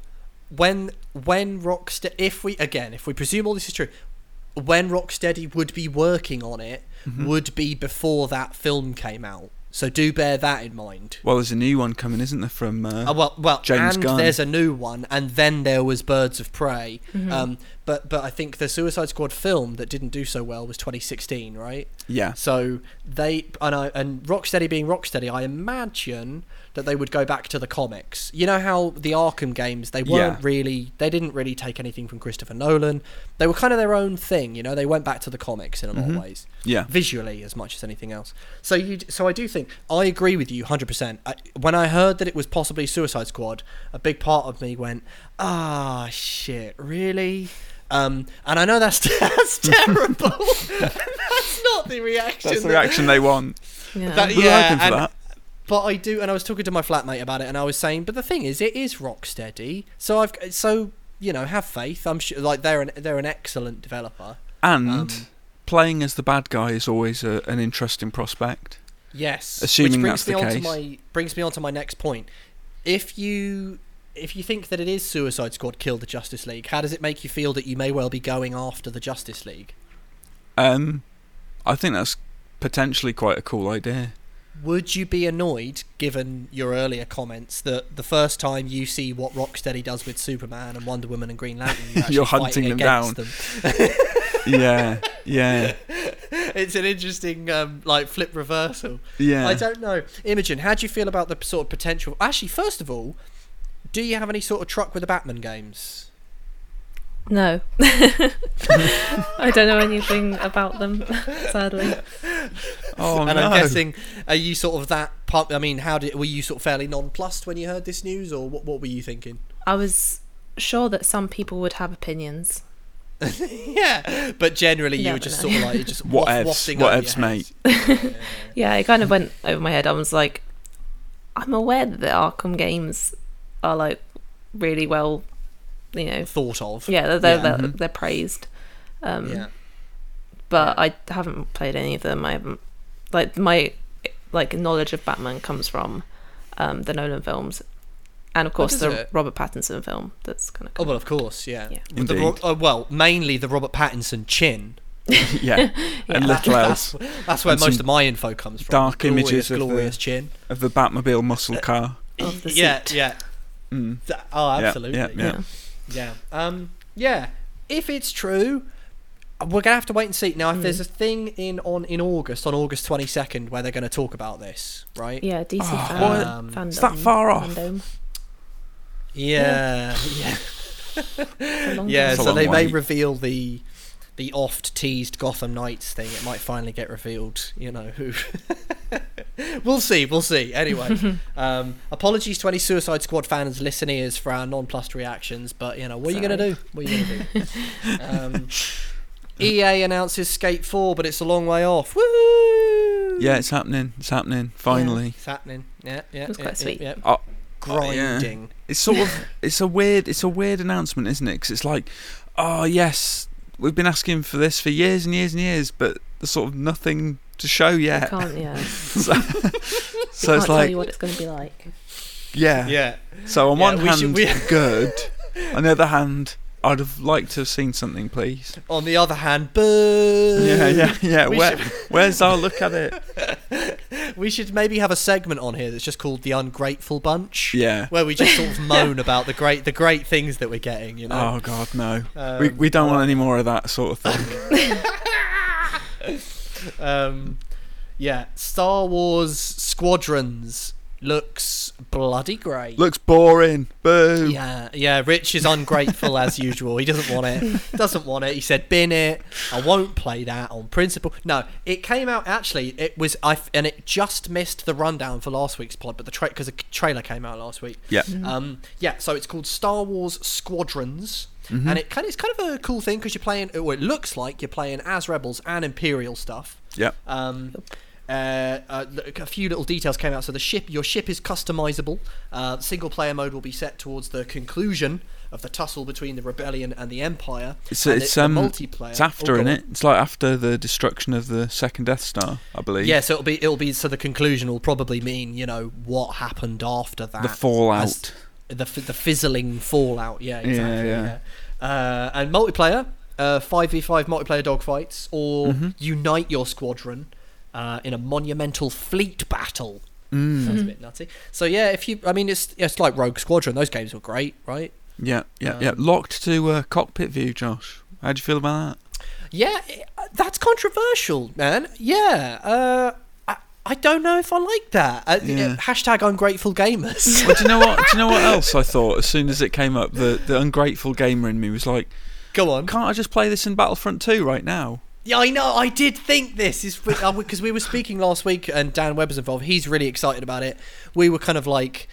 when when Rocksteady, if we again, if we presume all this is true, when Rocksteady would be working on it, Mm-hmm. would be before that film came out. So do bear that in mind. Well, there's a new one coming, isn't there? From uh, Uh, well, well, James and Gunn. there's a new one, and then there was Birds of Prey. Mm-hmm. Um, but but I think the Suicide Squad film that didn't do so well was 2016, right? yeah, So they and I and Rocksteady being Rocksteady, I imagine that they would go back to the comics. You know how the Arkham games they weren't Yeah. really they didn't really take anything from Christopher Nolan. They were kind of their own thing. You know, they went back to the comics in a lot Mhm. of ways, yeah. visually as much as anything else. So you so I do think I agree with you 100. percent When I heard that it was possibly Suicide Squad, a big part of me went, ah shit, really. Um, and I know that's that's terrible. that's not the reaction. That's the that- reaction they want. yeah. that- We were yeah, hoping for and- that. But I do, and I was talking to my flatmate about it, and I was saying, but the thing is, it is Rocksteady. so I've so you know have faith. I'm sure, like they're an they're an excellent developer. And Um, playing as the bad guy is always a, an interesting prospect. Yes, Assuming which brings that's me the on to case. my brings me on to my next point. If you if you think that it is Suicide Squad killed the Justice League, how does it make you feel that you may well be going after the Justice League? Um, I think that's potentially quite a cool idea. Would you be annoyed, given your earlier comments, that the first time you see what Rocksteady does with Superman and Wonder Woman and Green Lantern, you're, You're hunting them down. them? yeah, yeah, it's an interesting um, like flip reversal. yeah. I don't know. Imogen, how do you feel about the sort of potential? Actually, first of all, do you have any sort of truck with the Batman games? No. I don't know anything about them, sadly. oh and no. I'm guessing, are you sort of that? Pump, I mean, how did were you sort of fairly nonplussed when you heard this news, or what? What were you thinking? I was sure that some people would have opinions. yeah, but generally you You were just know. sort of like just What waft- ifs? What ifs, mate? Yeah, it kind of went over my head. I was like, I'm aware that the Arkham games are like really well, you know, Thought of. yeah, they're they're, Yeah. they're, they're praised. Um, Yeah. but I haven't played any of them. I haven't like my like knowledge of Batman comes from um, the Nolan films, and of course the it? Robert Pattinson film. That's kind of. Oh of well, of course, yeah. Yeah. With the Indeed. Oh, well, mainly the Robert Pattinson chin. yeah, and little else That's, that's where And most of my info comes from. dark Glorious, images of the- glorious chin. of the Batmobile muscle car. of the yeah, yeah. Mm. Th- Oh, Yeah, absolutely. yeah, yeah. Yeah. Um. Yeah. If it's true, we're gonna have to wait and see. Now, if Mm. there's a thing in on in August, on August twenty second, where they're going to talk about this, right? Yeah, DC Oh, fan, what? fandom. Is that far off? fandom. Yeah. Yeah. a long Yeah. time. It's a So long they may reveal the the oft teased Gotham Knights thing. It might finally get revealed. You know who. we'll see. We'll see. Anyway, um, apologies to any Suicide Squad fans, listeners, for our nonplussed reactions. But you know, what are you gonna do? What are you gonna do? um, EA announces Skate 4, but it's a long way off. Woo! Yeah, it's happening. It's happening. Finally, It's happening. Yeah, yeah. It was yeah, quite yeah, sweet. Yeah, Oh, oh, yeah. Grinding. it's sort of it's a weird it's a weird announcement, isn't it? Because it's like, oh yes, we've been asking for this for years and years and years, but there's sort of nothing to show I yet. can't. Yeah, so so can't it's tell like, you what it's going to be like. yeah. Yeah. So on Yeah, one we should- hand, we- good. On the other hand, I'd have liked to have seen something, please. On the other hand, boo. Yeah, yeah, yeah. We Where, should- where's our look at it? We should maybe have a segment on here that's just called the Ungrateful Bunch. Yeah. Where we just sort of moan about the great the great things that we're getting, you know. Oh God, no. Um, we we don't want any more of that sort of thing. Um, yeah, Star Wars Squadrons looks bloody great. Looks boring. Boo. Yeah, yeah. Rich is ungrateful as usual. He doesn't want it. Doesn't want it. He said, "Bin it. I won't play that on principle." No, it came out actually. It was I f- and it just missed the rundown for last week's pod, but the tra- because the trailer came out last week. Yeah. Um, yeah. So it's called Star Wars Squadrons. Mm-hmm. And it kind of, it's kind of a cool thing because you're playing, or it looks like you're playing as rebels and Imperial stuff. Yeah. Um, uh, uh, a few little details came out. So the ship, your ship is customizable. Uh, single player mode will be set towards the conclusion of the tussle between the rebellion and the empire. It's and it's the um multiplayer. it's after Oh, in it. It's like after the destruction of the second Death Star, I believe. Yeah, so it'll be it'll be so the conclusion will probably mean you know what happened after that. The fallout. the f- the fizzling fallout. Yeah, exactly. yeah. Yeah, Uh, and multiplayer, uh, five v five multiplayer dogfights, or Mhm. unite your squadron uh, in a monumental fleet battle. Mm. Sounds a bit nutty. So yeah, if you, I mean, it's it's like Rogue Squadron. Those games were great, right? Yeah, yeah, yeah. Um, Locked to uh, cockpit view, Josh. How do you feel about that? Yeah, uh, that's controversial, man. Yeah, uh, I, I don't know if I like that. Uh, Yeah. Hashtag ungrateful gamers. Well, do you know what? Do you know what else I thought as soon as it came up? The the ungrateful gamer in me was like, Go on. can't I just play this in Battlefront 2 right now? Yeah, I know. I did think this is because we were speaking last week, and Dan Webber's involved. He's really excited about it. We were kind of like,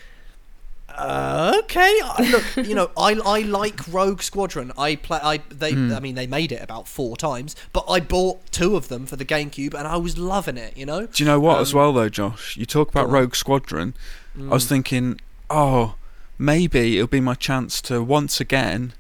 uh, okay, I- look, you know, I I like Rogue Squadron. I play. I they. Hmm. I mean, they made it about four times, but I bought two of them for the GameCube, and I was loving it. You know. Do you know what as Um, well though, Josh? You talk about. Rogue Squadron. I Mm. was thinking, oh, maybe it'll be my chance to once again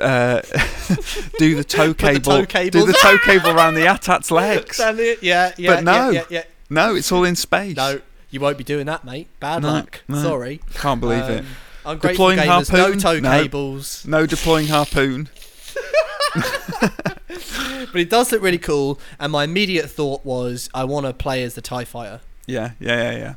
uh, do the toe Put the cable, toe do the toe cable around the ATAT's legs. It, Yeah, yeah. But no. yeah, yeah. No, it's all in space. No, you won't be doing that, mate. Bad No, luck. no. Sorry. can't believe it. Um, Ungrateful Deploying gamers, no harpoon? tow No. cables. No deploying harpoon. But it does look really cool, and my immediate thought was, I want to play as the Tie Fighter. Yeah, yeah, yeah, yeah.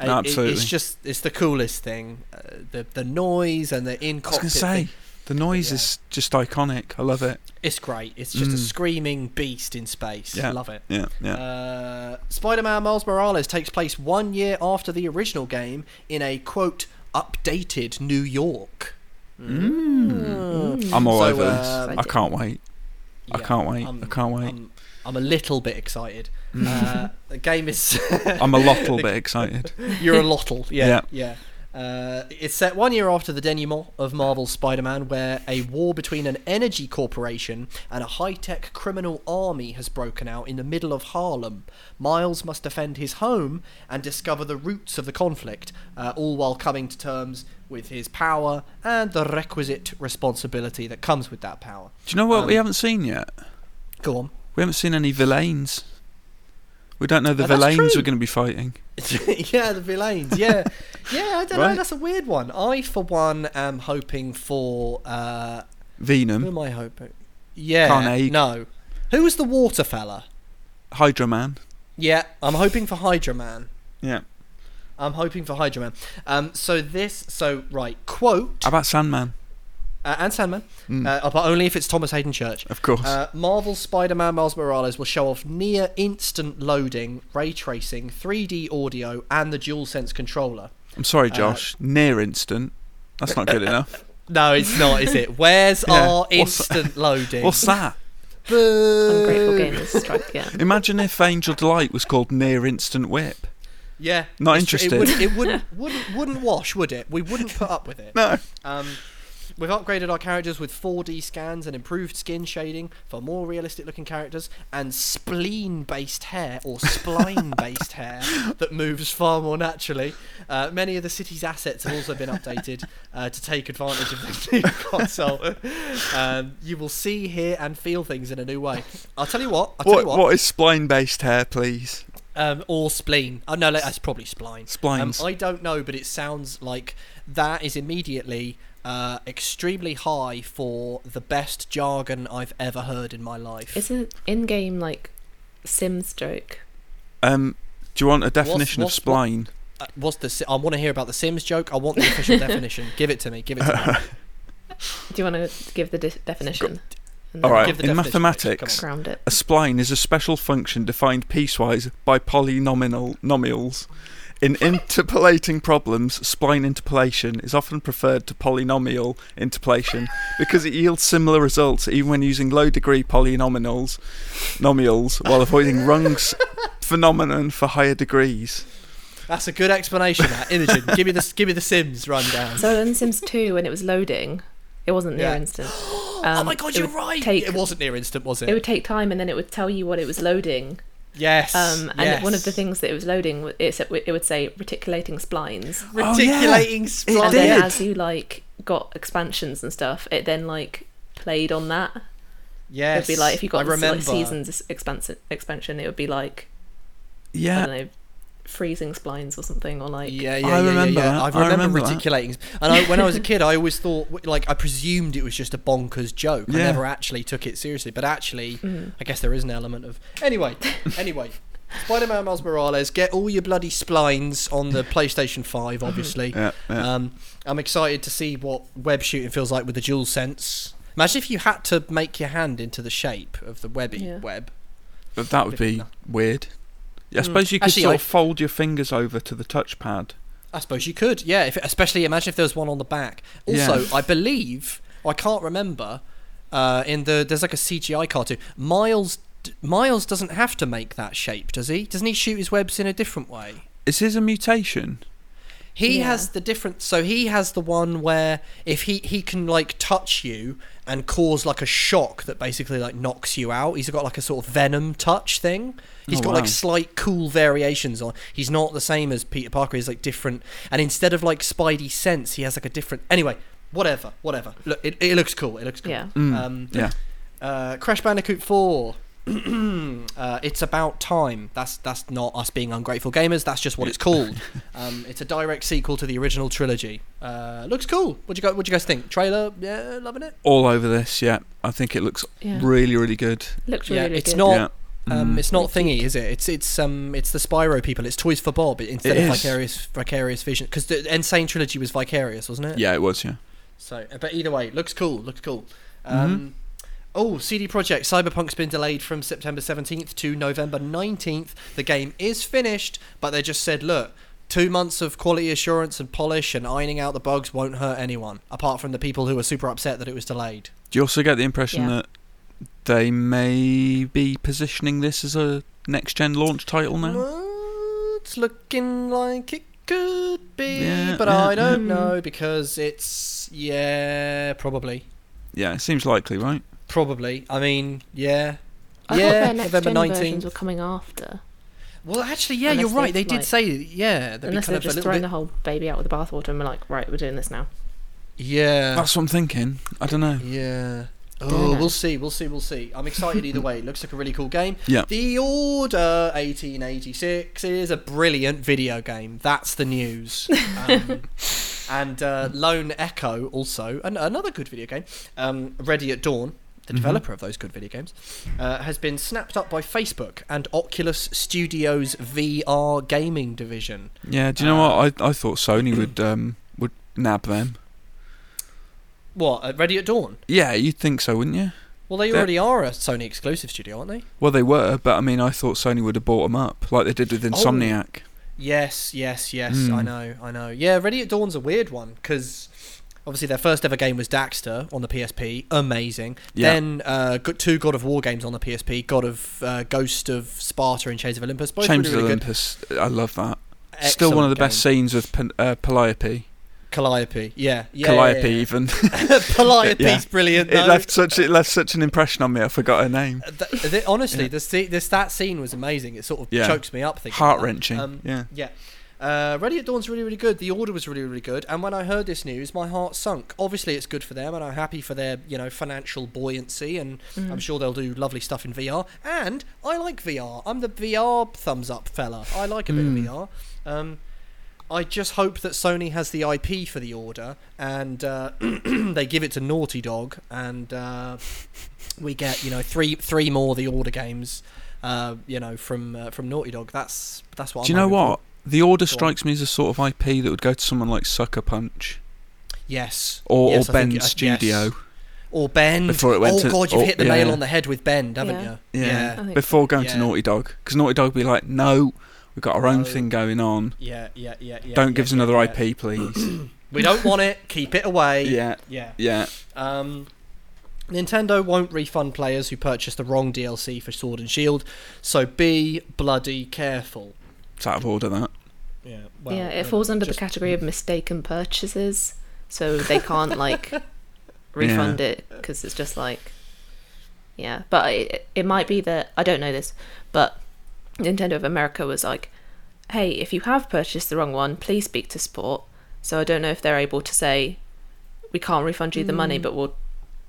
Uh, No, it- absolutely. it's just it's the coolest thing. Uh, the the noise and the in I was gonna cockpit. say thing. The noise Yeah. is just iconic. I love it. It's great. It's just a Mm. screaming beast in space. Yeah. Love it. Yeah, yeah. Uh, Spider-Man Miles Morales takes place one year after the original game in a quote updated New York. Mm. I'm all So, over uh, this. I can't wait. I can't wait. I'm- I can't wait. I'm, I'm a little bit excited. Uh, the game is. I'm a little bit excited. You're a lottle, yeah, Yeah. yeah. Uh, it's set one year after the denouement of Marvel's Spider-Man, where a war between an energy corporation and a high-tech criminal army has broken out in the middle of Harlem. Miles must defend his home and discover the roots of the conflict, uh, all while coming to terms with his power and the requisite responsibility that comes with that power. Do you know what we Um, haven't seen yet? Go on. We haven't seen any villains. We don't know the that's villains we're going to be fighting. yeah, the villains. Yeah, yeah. I don't know. That's a weird one. I, for one, am hoping for. Uh, who Venom, am I hoping? Yeah. Carnage. No. Who was the water fella? Hydra Man. Yeah, I'm hoping for Hydra Man. Yeah. I'm hoping for Hydra Man. Um. So this. So right. Quote. How about Sandman? Uh, and Sandman. Mm. Uh, but only if it's Thomas Haden Church. Of course. Uh, Marvel's Spider-Man Miles Morales will show off near instant loading, ray tracing, 3D audio, and the DualSense controller. I'm sorry, uh, Josh. Near instant. That's not good enough. No, it's not, is it? Where's Yeah, our what's- instant loading? What's that? Ungrateful Boo. gamers strike again. Imagine if Angel Delight was called Near Instant Whip. Yeah, Not it's true. interested. It, would, it wouldn't, wouldn't, wouldn't wash, would it? We wouldn't put up with it. No. Um, we've upgraded our characters with 4D scans and improved skin shading for more realistic-looking characters, and spleen-based hair or spline-based hair that moves far more naturally. Uh, many of the city's assets have also been updated uh, to take advantage of the new console. Um, you will see, hear, and feel things in a new way. I'll tell you what. I'll tell What, you what. what is spline based hair, please? Um, or spleen. Oh no, that's probably spline. Splines. Um, I don't know, but it sounds like that is immediately uh, extremely high for the best jargon I've ever heard in my life. It's an in-game like Sims joke. Um, do you want a definition what's- of spline? Uh, what's the? Si- I want to hear about the Sims joke. I want the official definition. Give it to me. Give it to me. Do you want to give the de- definition? And All then right. Give the In mathematics, it. a spline is a special function defined piecewise by polynomial nomials. In interpolating problems, spline interpolation is often preferred to polynomial interpolation because it yields similar results even when using low degree polynomials nomials while avoiding Runge's phenomenon for higher degrees. That's a good explanation. That Imogen, give me the give me the Sims rundown. So in Sims 2, when it was loading, it wasn't near Yeah. instant. oh um, my god, you're right. take- it wasn't near instant, was it? It would take time, and then it would tell you what it was loading. Yes. Um, and yes. one of the things that it was loading, it, said- it would say reticulating splines. Oh, yeah. reticulating It spline. and then as you like got expansions and stuff, it then like played on that. Yes. It'd be like if you got I this like seasons expansion, expansion, it would be like I Yeah. don't know, freezing splines or something, or like Yeah, yeah, I yeah, yeah, remember yeah. that. I I remember, remember that. reticulating. And I, when I was a kid, I always thought, like, I presumed it was just a bonkers joke. yeah. I never actually took it seriously. But actually, Mm. I guess there is an element of. Anyway, anyway. Spider-Man Miles Morales, get all your bloody splines on the PlayStation 5, obviously. Yeah, yeah. Um, I'm excited to see what web shooting feels like with the dual sense. Imagine if you had to make your hand into the shape of the webby Yeah. web. But that would be weird. I Mm. suppose you could Actually, sort I- of fold your fingers over to the touchpad. I suppose you could, yeah. If, especially imagine if there was one on the back. Also, Yeah. I believe I can't remember. Uh, in the there's like a CGI cartoon. Miles d- Miles doesn't have to make that shape, does he? Doesn't he shoot his webs in a different way? Is his a mutation? He Yeah. has the different. So he has the one where if he he can like touch you and cause like a shock that basically like knocks you out. He's got like a sort of venom touch thing. He's Oh, got wow. like slight cool variations on. He's not the same as Peter Parker. He's like different. And instead of like Spidey sense, he has like a different. Anyway, whatever, whatever. Look, it, it looks cool. It looks cool. Yeah. Mm, Um, yeah. uh, Crash Bandicoot 4. uh, it's about time. That's that's not us being ungrateful gamers. That's just what it's called. Um, it's a direct sequel to the original trilogy. Uh, looks cool. What you guys? What you guys think? Trailer? Yeah, loving it. All over this, yeah. I think it looks Yeah. really, really good. Looked yeah, really it's good. not. yeah. Um, Mm. it's not thingy, is it? It's it's um it's the Spyro people. It's Toys for Bob instead It of is. Vicarious Vicarious Vision because the N. Sane trilogy was Vicarious, wasn't it? yeah, it was, yeah. So, uh, but either way, looks cool. Looks cool. Mm-hmm. Um, Oh, CD Projekt Cyberpunk's been delayed from September 17th to November 19th. The game is finished, but they just said, look, two months of quality assurance and polish and ironing out the bugs won't hurt anyone, apart from the people who were super upset that it was delayed. Do you also get the impression Yeah. that they may be positioning this as a next gen launch title now? Well, it's looking like it could be, Yeah, but yeah, I don't yeah. know because it's yeah, probably, Yeah, it seems likely, right? probably. I mean, yeah, I yeah, thought their next November nineteenth. were coming after. Well, actually, yeah, Unless you're right. They they've, did say, yeah, they'd be Unless kind they're of a just little throwing bit, the whole baby out with the bathwater and we're like, right, we're doing this now. yeah, That's what I'm thinking. I don't know. yeah. Oh, we'll see, we'll see, we'll see. I'm excited either way. Looks like a really cool game. Yeah. The Order 1886 is a brilliant video game. That's the news. Um, and uh, Lone Echo, also an- another good video game. Um, Ready at Dawn, the Mhm. developer of those good video games, uh, has been snapped up by Facebook and Oculus Studios VR gaming division. Yeah, do you know what? I, I thought Sony would um, would nab them. What? Uh, Ready at Dawn? Yeah, you'd think so, wouldn't you? Well, they They're- already are a Sony exclusive studio, aren't they? Well, they were, but I mean, I thought Sony would have bought them up, like they did with Insomniac. Yes, yes, yes. Hmm. I know, I know. Yeah, Ready at Dawn's a weird one because obviously their first ever game was Daxter on the PSP, amazing. Yeah. Then uh, got two God of War games on the PSP, God of uh, Ghost of Sparta and Chains of Olympus. Both Chains really, of really good. Olympus, I love that. Still one of the best scenes with Pen- uh, Calliope. Calliope, yeah, yeah, Calliope, yeah, yeah. even. Calliope's Yeah. brilliant. it left such it left such an impression on me. I forgot her name. Uh, th- th- honestly, Yeah. the this that scene was amazing. It sort of Yeah. chokes me up. Heart wrenching. Um, yeah. Yeah. Uh, Ready at Dawn's really, really good. The order was really, really good. And when I heard this news, my heart sunk. Obviously, it's good for them, and I'm happy for their, you know, financial buoyancy. And Mm. I'm sure they'll do lovely stuff in VR. And I like VR. I'm the VR thumbs up fella. I like a bit Mm. of VR. Um, I just hope that Sony has the IP for the order, and uh, they give it to Naughty Dog, and uh, we get, you know, three three more the order games. Uh, you know, from uh, from Naughty Dog. That's that's what. Do you I'm know hoping for. what? The order strikes me as a sort of IP that would go to someone like Sucker Punch Yes. or, Yes, or I think- Bend uh, Studio. yes. Or Bend. Before it went oh to- God, you've or- hit the nail on the head with Bend, haven't Yeah. you? Yeah. I think Before going to Naughty Dog, because Naughty Dog would be like, no, we've got our own No. thing going on. Yeah, yeah, yeah, yeah. Don't yeah, give us yeah, another yeah. IP, please. We don't want it. Keep it away. yeah, Yeah. yeah. Um, Nintendo won't refund players who purchase the wrong DLC for Sword and Shield, so be bloody careful. It's out of order, that. Yeah. yeah, it falls under just- the category of mistaken purchases, so they can't like refund it because it's just like, yeah. But it, it might be that I don't know this, but Nintendo of America was like, hey, if you have purchased the wrong one, please speak to support. So I don't know if they're able to say, we can't refund you the money, but we'll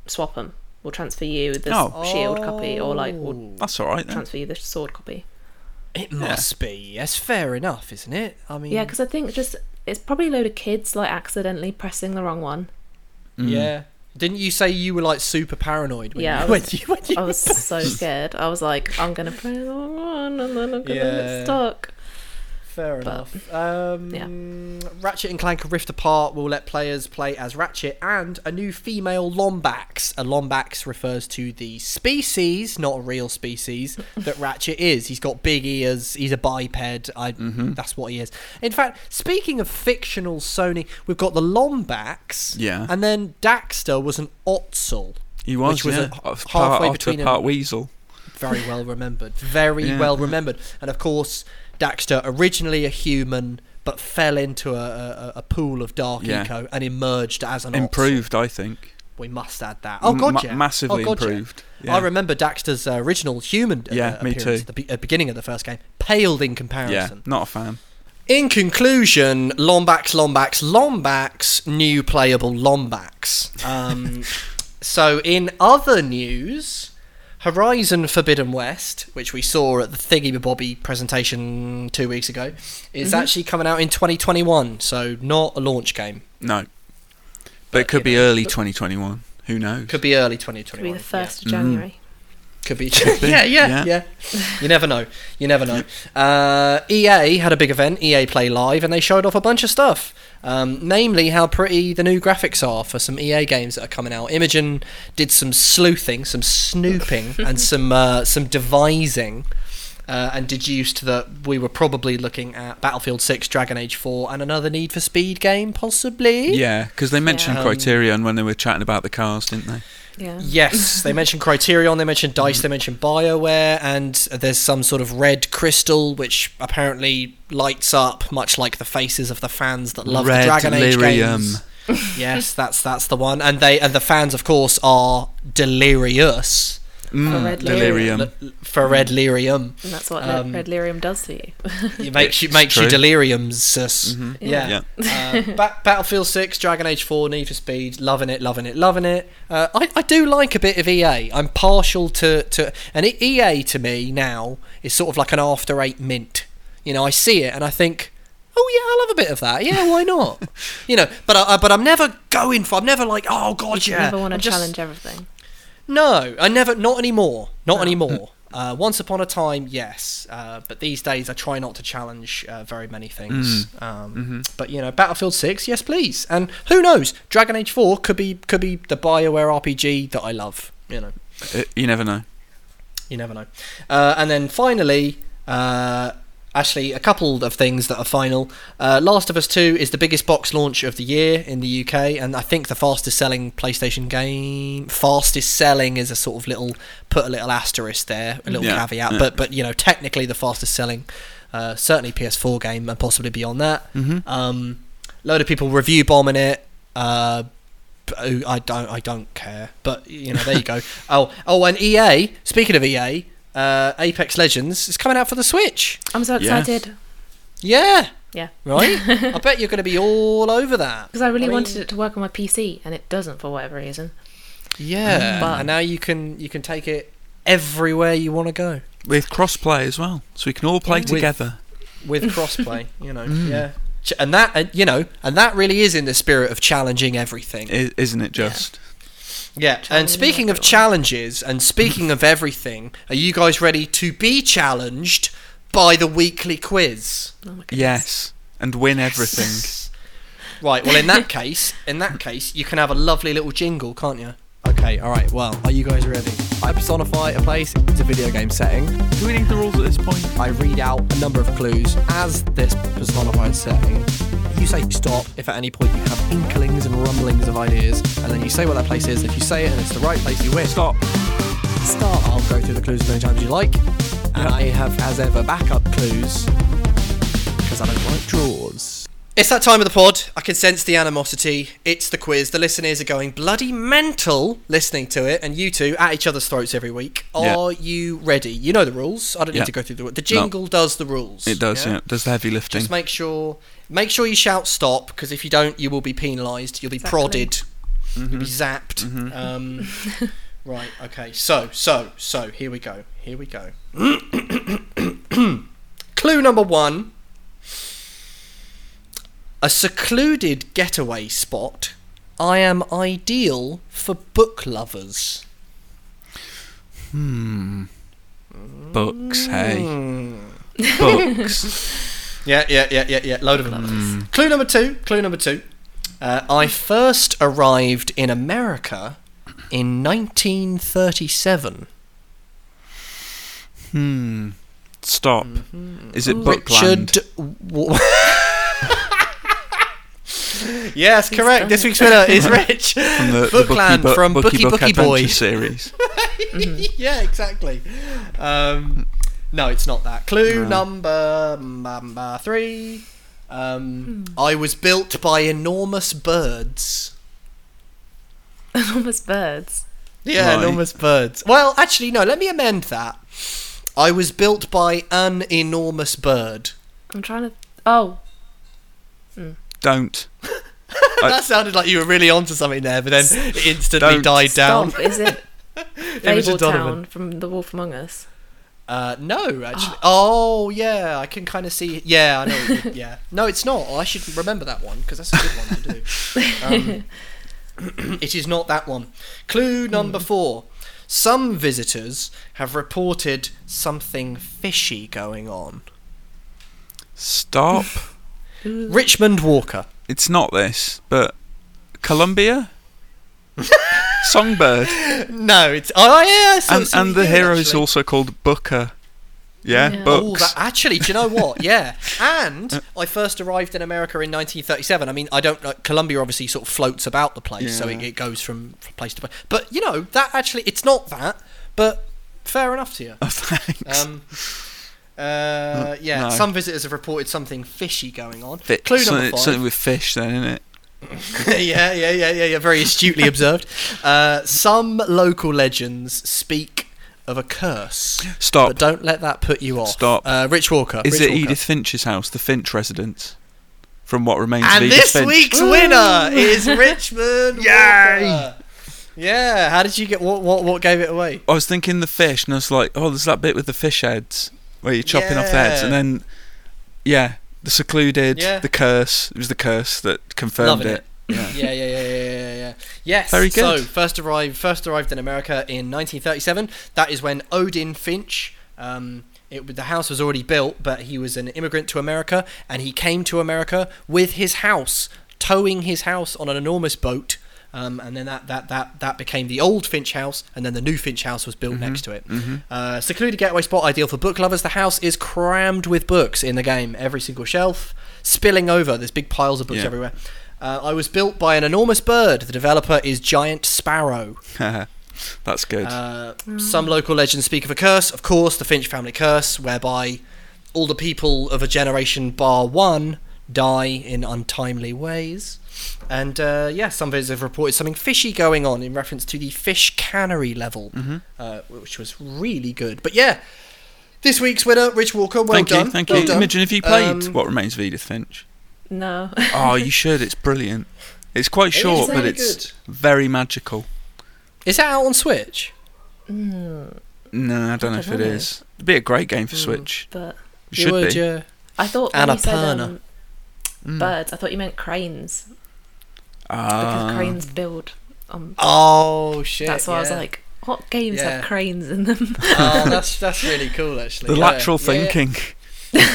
swap them. We'll transfer you the Oh. shield copy, or like we'll Oh. That's all right then. transfer you the sword copy. It must be. That's fair enough, isn't it? I mean, Yeah, because I think just it's probably a load of kids like accidentally pressing the wrong one. Mm. yeah. Didn't you say you were like super paranoid when Yeah, you, I when was- you, when you I was so scared. I was like, I'm gonna press the wrong one, and then I'm gonna Yeah. get stuck. Fair But, enough. Um, yeah. Ratchet and Clank Rift Apart will let players play as Ratchet and a new female Lombax. A Lombax refers to the species, not a real species, that Ratchet is. He's got big ears. He's a biped. I, Mm-hmm. That's what he is. In fact, speaking of fictional Sony, we've got the Lombax. Yeah. And then Daxter was an ottsel. He was, Which was yeah. a- halfway part otter, between part him- weasel. Very well remembered. Very Yeah. well remembered. And of course, Daxter, originally a human, but fell into a, a, a pool of dark Yeah. eco and emerged as an. Improved, I think. We must add that. Oh god, Ma- yeah. massively oh, God, yeah. improved. I remember Daxter's uh, original human uh, Yeah, me appearance too. at the, be- the beginning of the first game. Paled in comparison. Yeah, not a fan. In conclusion, Lombax, Lombax, Lombax, new playable Lombax. Um, so, in other news, Horizon Forbidden West, which we saw at the Thingy Bobby presentation two weeks ago, is Mhm. actually coming out in 2021. So not a launch game. No. But, But, it could be know, early 2021. Who knows? Could be early 2021. Could be the first Mm. of January. Could be. be, yeah, yeah, yeah. yeah, You never know. You never know. Uh, EA had a big event, EA Play Live, and they showed off a bunch of stuff. Um, namely, how pretty the new graphics are for some EA games that are coming out. Imogen did some sleuthing, some snooping, and some uh, some devising. Uh, and deduced that we were probably looking at Battlefield 6, Dragon Age 4, and another Need for Speed game, possibly. Yeah, because they mentioned Yeah. Criterion when they were chatting about the cars, didn't they? Yeah. Yes, they mentioned Criterion, they mentioned mm-hmm. Dice, they mentioned BioWare, and there's some sort of red crystal which apparently lights up, much like the faces of the fans that love Red the Dragon Age lyrium. games. yes, that's that's the one, and they and the fans, of course, are delirious Mm, Red delirium. l- for red lyrium. And that's what Um, Red Lyrium does to you. It makes you It's makes you true. delirium. sus. Mhm. Yeah. Yeah. uh, ba- Battlefield 6, Dragon Age 4, Need for Speed, loving it, loving it, loving it. Uh, I, I do like a bit of EA. I'm partial to, to. And EA to me now is sort of like an after eight mint. You know, I see it and I think, oh yeah, I love a bit of that. Yeah, why not? you know, but I, I- but I'm never going for. I'm never like, oh god, you yeah. never want to challenge everything. No, I never. Not anymore. Not No. anymore. Uh, once upon a time, yes, uh, but these days I try not to challenge uh, very many things. Um, Mhm. But you know, Battlefield Six, yes, please. And who knows? Dragon Age Four could be could be the Bioware RPG that I love. You know, Uh, you never know. you never know. Uh, and then finally, uh, actually, a couple of things that are final. Uh, Last of Us Two is the biggest box launch of the year in the UK, and I think the fastest selling PlayStation game. Fastest selling is a sort of little put a little asterisk there, a little Yeah, caveat. yeah. But but you know, technically the fastest selling, uh, certainly PS4 game, and possibly beyond that. hmm Um, load of people review bombing it. Uh, b- I don't. I don't care. But you know, there you go. Oh, oh, and EA. Speaking of EA, uh, Apex Legends is coming out for the Switch. I'm so Yeah. excited Yeah. Yeah. Right. I bet you're going to be all over that. because I really I mean- wanted it to work on my PC and it doesn't for whatever reason. Yeah. But- and now you can you can take it everywhere you want to go With crossplay as well, so we can all play Yeah. With- together. with crossplay. you know. Mm. Yeah. Ch- And that, uh, you know, and that really is in the spirit of challenging everything. I- isn't it just? Yeah, and speaking of challenges and speaking of everything, are you guys ready to be challenged by the weekly quiz? Oh my goodness. Yes. And win everything. Right, well in that case, in that case, you can have a lovely little jingle, can't you? Okay, alright, well, are you guys ready? I personify a place, it's a video game setting. Do we need the rules at this point? I read out a number of clues as this personified setting. You say stop if at any point you have inklings and rumblings of ideas, and then you say what that place is. If you say it and it's the right place, you win. Stop. start. I'll go through the clues as many times as you like. And I have, as ever, backup clues It's that time of the pod. I can sense the animosity. It's the quiz. The listeners are going bloody mental listening to it, and you two at each other's throats every week. Yeah. Are you ready? You know the rules. I don't Yeah. need to go through the The jingle does the rules. It does, yeah. Does the heavy lifting. Just make sure, make sure you shout stop because if you don't, you will be penalised. You'll be Exactly. prodded. You'll be Mhm. zapped. Mhm. Um, right. Okay. So, so, so here we go. Here we go. Clue number one. A secluded getaway spot. I am ideal for book lovers. Hmm. Books, hey. Hmm. Books. Yeah, yeah, yeah, yeah, yeah. Load of them. Hmm. Clue number two. Clue number two. Uh, I first arrived in America in 1937. Hmm. Stop. Is it Mm-hmm. Richard. Bookland? W- yes, correct. This week's winner is Rich. From the, the Bookland Bookie from Bookie Book Bookie Adventure Boy. series. yeah, exactly. Um, no, it's not that. Clue No. number, number three. Um, I was built by enormous birds. Enormous birds. Yeah, Right. enormous birds. Well, actually, no. Let me amend that. I was built by an enormous bird. I'm trying to. Oh, Don't. I- that sounded like you were really onto something there, but then it instantly Don't died down. stop. Is it? Imogen Donovan. Town from The Wolf Among Us. Uh, no, actually. Oh, yeah, I can kind of see. Yeah, I know. yeah, no, it's not. I should remember that one because that's a good one to do. Um, it is not that one. Clue number four. Some visitors have reported something fishy going on. Stop. Richmond Walker. it's not this, but Columbia? Songbird. No, it's oh yeah. I and and the hero is actually. also called Booker. Yeah, Yeah. Oh, books. that, actually, do you know what? Yeah, and I first arrived in America in 1937. I mean, I don't. know Columbia obviously sort of floats about the place, so it, it goes from, from place to place. But you know, that actually, it's not that. But fair enough to you. Oh, thanks. Um, uh, yeah, No. some visitors have reported something fishy going on. Fi- Clue number something, five. something with fish, then, isn't it? yeah, yeah, yeah, yeah, yeah. Very astutely observed. Uh, some local legends speak of a curse. Stop. But don't let that put you off. Stop. Uh, Rich Walker. Is Rich it Walker. Edith Finch's house, the Finch residence? From what remains of And Edith this Finch. week's winner is Richmond. Yay! Yeah. How did you get? What? What? What gave it away? I was thinking the fish, and I was like, oh, there's that bit with the fish heads where you're chopping off the heads, and then, yeah, the secluded, Yeah. the curse. It was the curse that confirmed Loving it. it. Yeah. Yeah, yeah, yeah, yeah, yeah, yeah. Yes. Very good. So first arrived, first arrived in America in 1937. That is when Odin Finch. Um, it, the house was already built, but he was an immigrant to America, and he came to America with his house, towing his house on an enormous boat. Um, and then that, that, that, that became the old Finch house, and then the new Finch house was built next to it. Uh, secluded getaway spot, ideal for book lovers. The house is crammed with books in the game, every single shelf, spilling over. There's big piles of books Yeah. everywhere. Uh, I was built by an enormous bird. The developer is Giant Sparrow. That's good. Uh, Some local legends speak of a curse. Of course, the Finch family curse, whereby all the people of a generation bar one die in untimely ways. And uh, yeah, some visitors have reported something fishy going on in reference to the fish cannery level, Mm-hmm. uh, which was really good. But yeah, this week's winner, Rich Walker. Well thank done. you, thank well you. done. Imogen, have you played Um, What Remains of Edith Finch? No. Oh, you should. It's brilliant. It's quite It is short, but it's good. very magical. Is that out on Switch? Mm, No, I don't know I if don't it know. is. It'd be a great game for Mm. Switch. but It should would, be. yeah. I thought when you said um, Mm. birds, I thought you meant cranes because Ah. cranes build. Um, Oh shit! that's why I was like, what games Yeah. have cranes in them? oh, that's that's really cool actually. the Yeah, lateral yeah, thinking.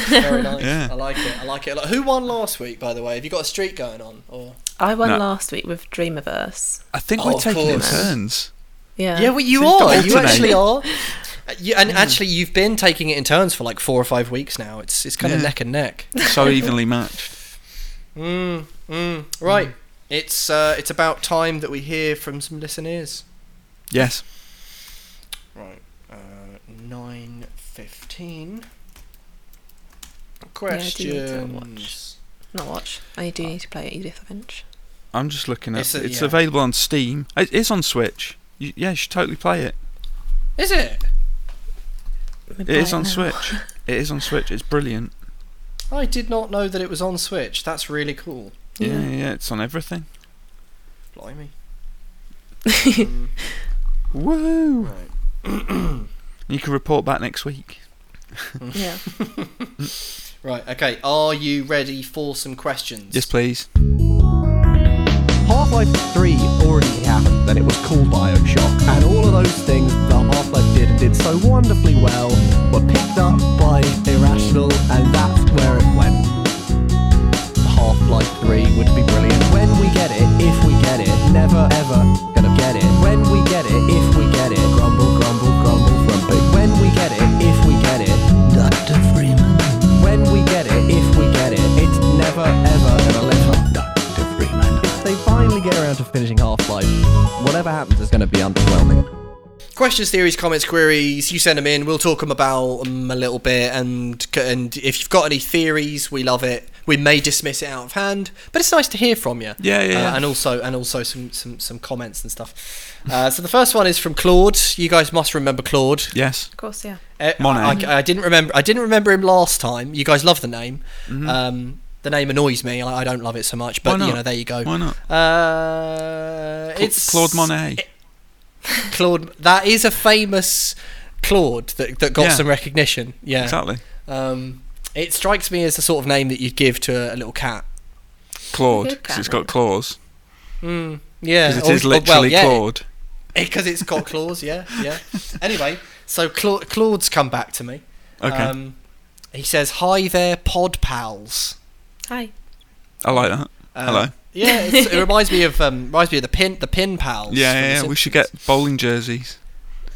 Very nice. Yeah. I like it. I like it. Who won last week, by the way? Have you got a streak going on? Or I won No. last week with Dreamiverse. I think Oh, we're taking it in turns. Yeah. yeah, well, you Seems are. You actually are. You, and actually, you've been taking it in turns for like four or five weeks now. It's it's kind of neck and neck. So evenly matched. Mm, mm. Right. It's uh, it's about time that we hear from some listeners. Yes. Right. Uh, Nine fifteen. I do need to Questions. Not watch. I do need to play it, Edith Finch. I'm just looking at It's it's, yeah. available on Steam. It is on Switch. You, yeah, you should totally play it. Is it? Let me It buy is on now. Switch. It is on Switch. It's brilliant. I did not know that it was on Switch. That's really cool. Yeah, Yeah. yeah, it's on everything. Blimey. Um, Woo! right. You can report back next week. yeah. Right. Okay. Are you ready for some questions? Yes, please. Half-Life 3 already happened, then it was called Bioshock, and all of those things that Half-Life did and did so wonderfully well were picked up by Irrational, and that's where Half-Life 3 would be brilliant when we get it, if we get it, never ever gonna get it. When we get it, if we get it, grumble, grumble, grumble, grumpy. When we get it, if we get it, Dr. Freeman. When we get it, if we get it, it's never ever gonna live up. Dr. Freeman. If they finally get around to finishing Half-Life, whatever happens is gonna be underwhelming. Questions, theories, comments, queries. You send them in. We'll talk them about them a little bit. And and if you've got any theories, we love it. We may dismiss it out of hand, but it's nice to hear from you. Yeah, yeah, Uh, yeah. and also and also some some some comments and stuff. Uh, so the first one is from Claude. You guys must remember Claude. Yes. Of course, yeah. Uh, Monet. I, I didn't remember. I didn't remember him last time. You guys love the name. Mhm. Um, the name annoys me. I, I don't love it so much. But you know, there you go. Why not? Uh, Cla- it's Claude Monet. Claude. That is a famous Claude that that got Yeah. some recognition. Yeah. Exactly. Um, it strikes me as the sort of name that you'd give to a, a little cat. Claude, because it's got claws. Mm, yeah. Because it or- is or- well, literally yeah, Claude. Because it's got claws. Yeah. Yeah. anyway, so Cla- Claude's come back to me. Okay. Um, he says, "Hi there, pod pals." Hi. I like that. Uh, Hello. Yeah, it reminds me of um, reminds me of the pin the pin pals. Yeah, yeah, yeah. We should get bowling jerseys.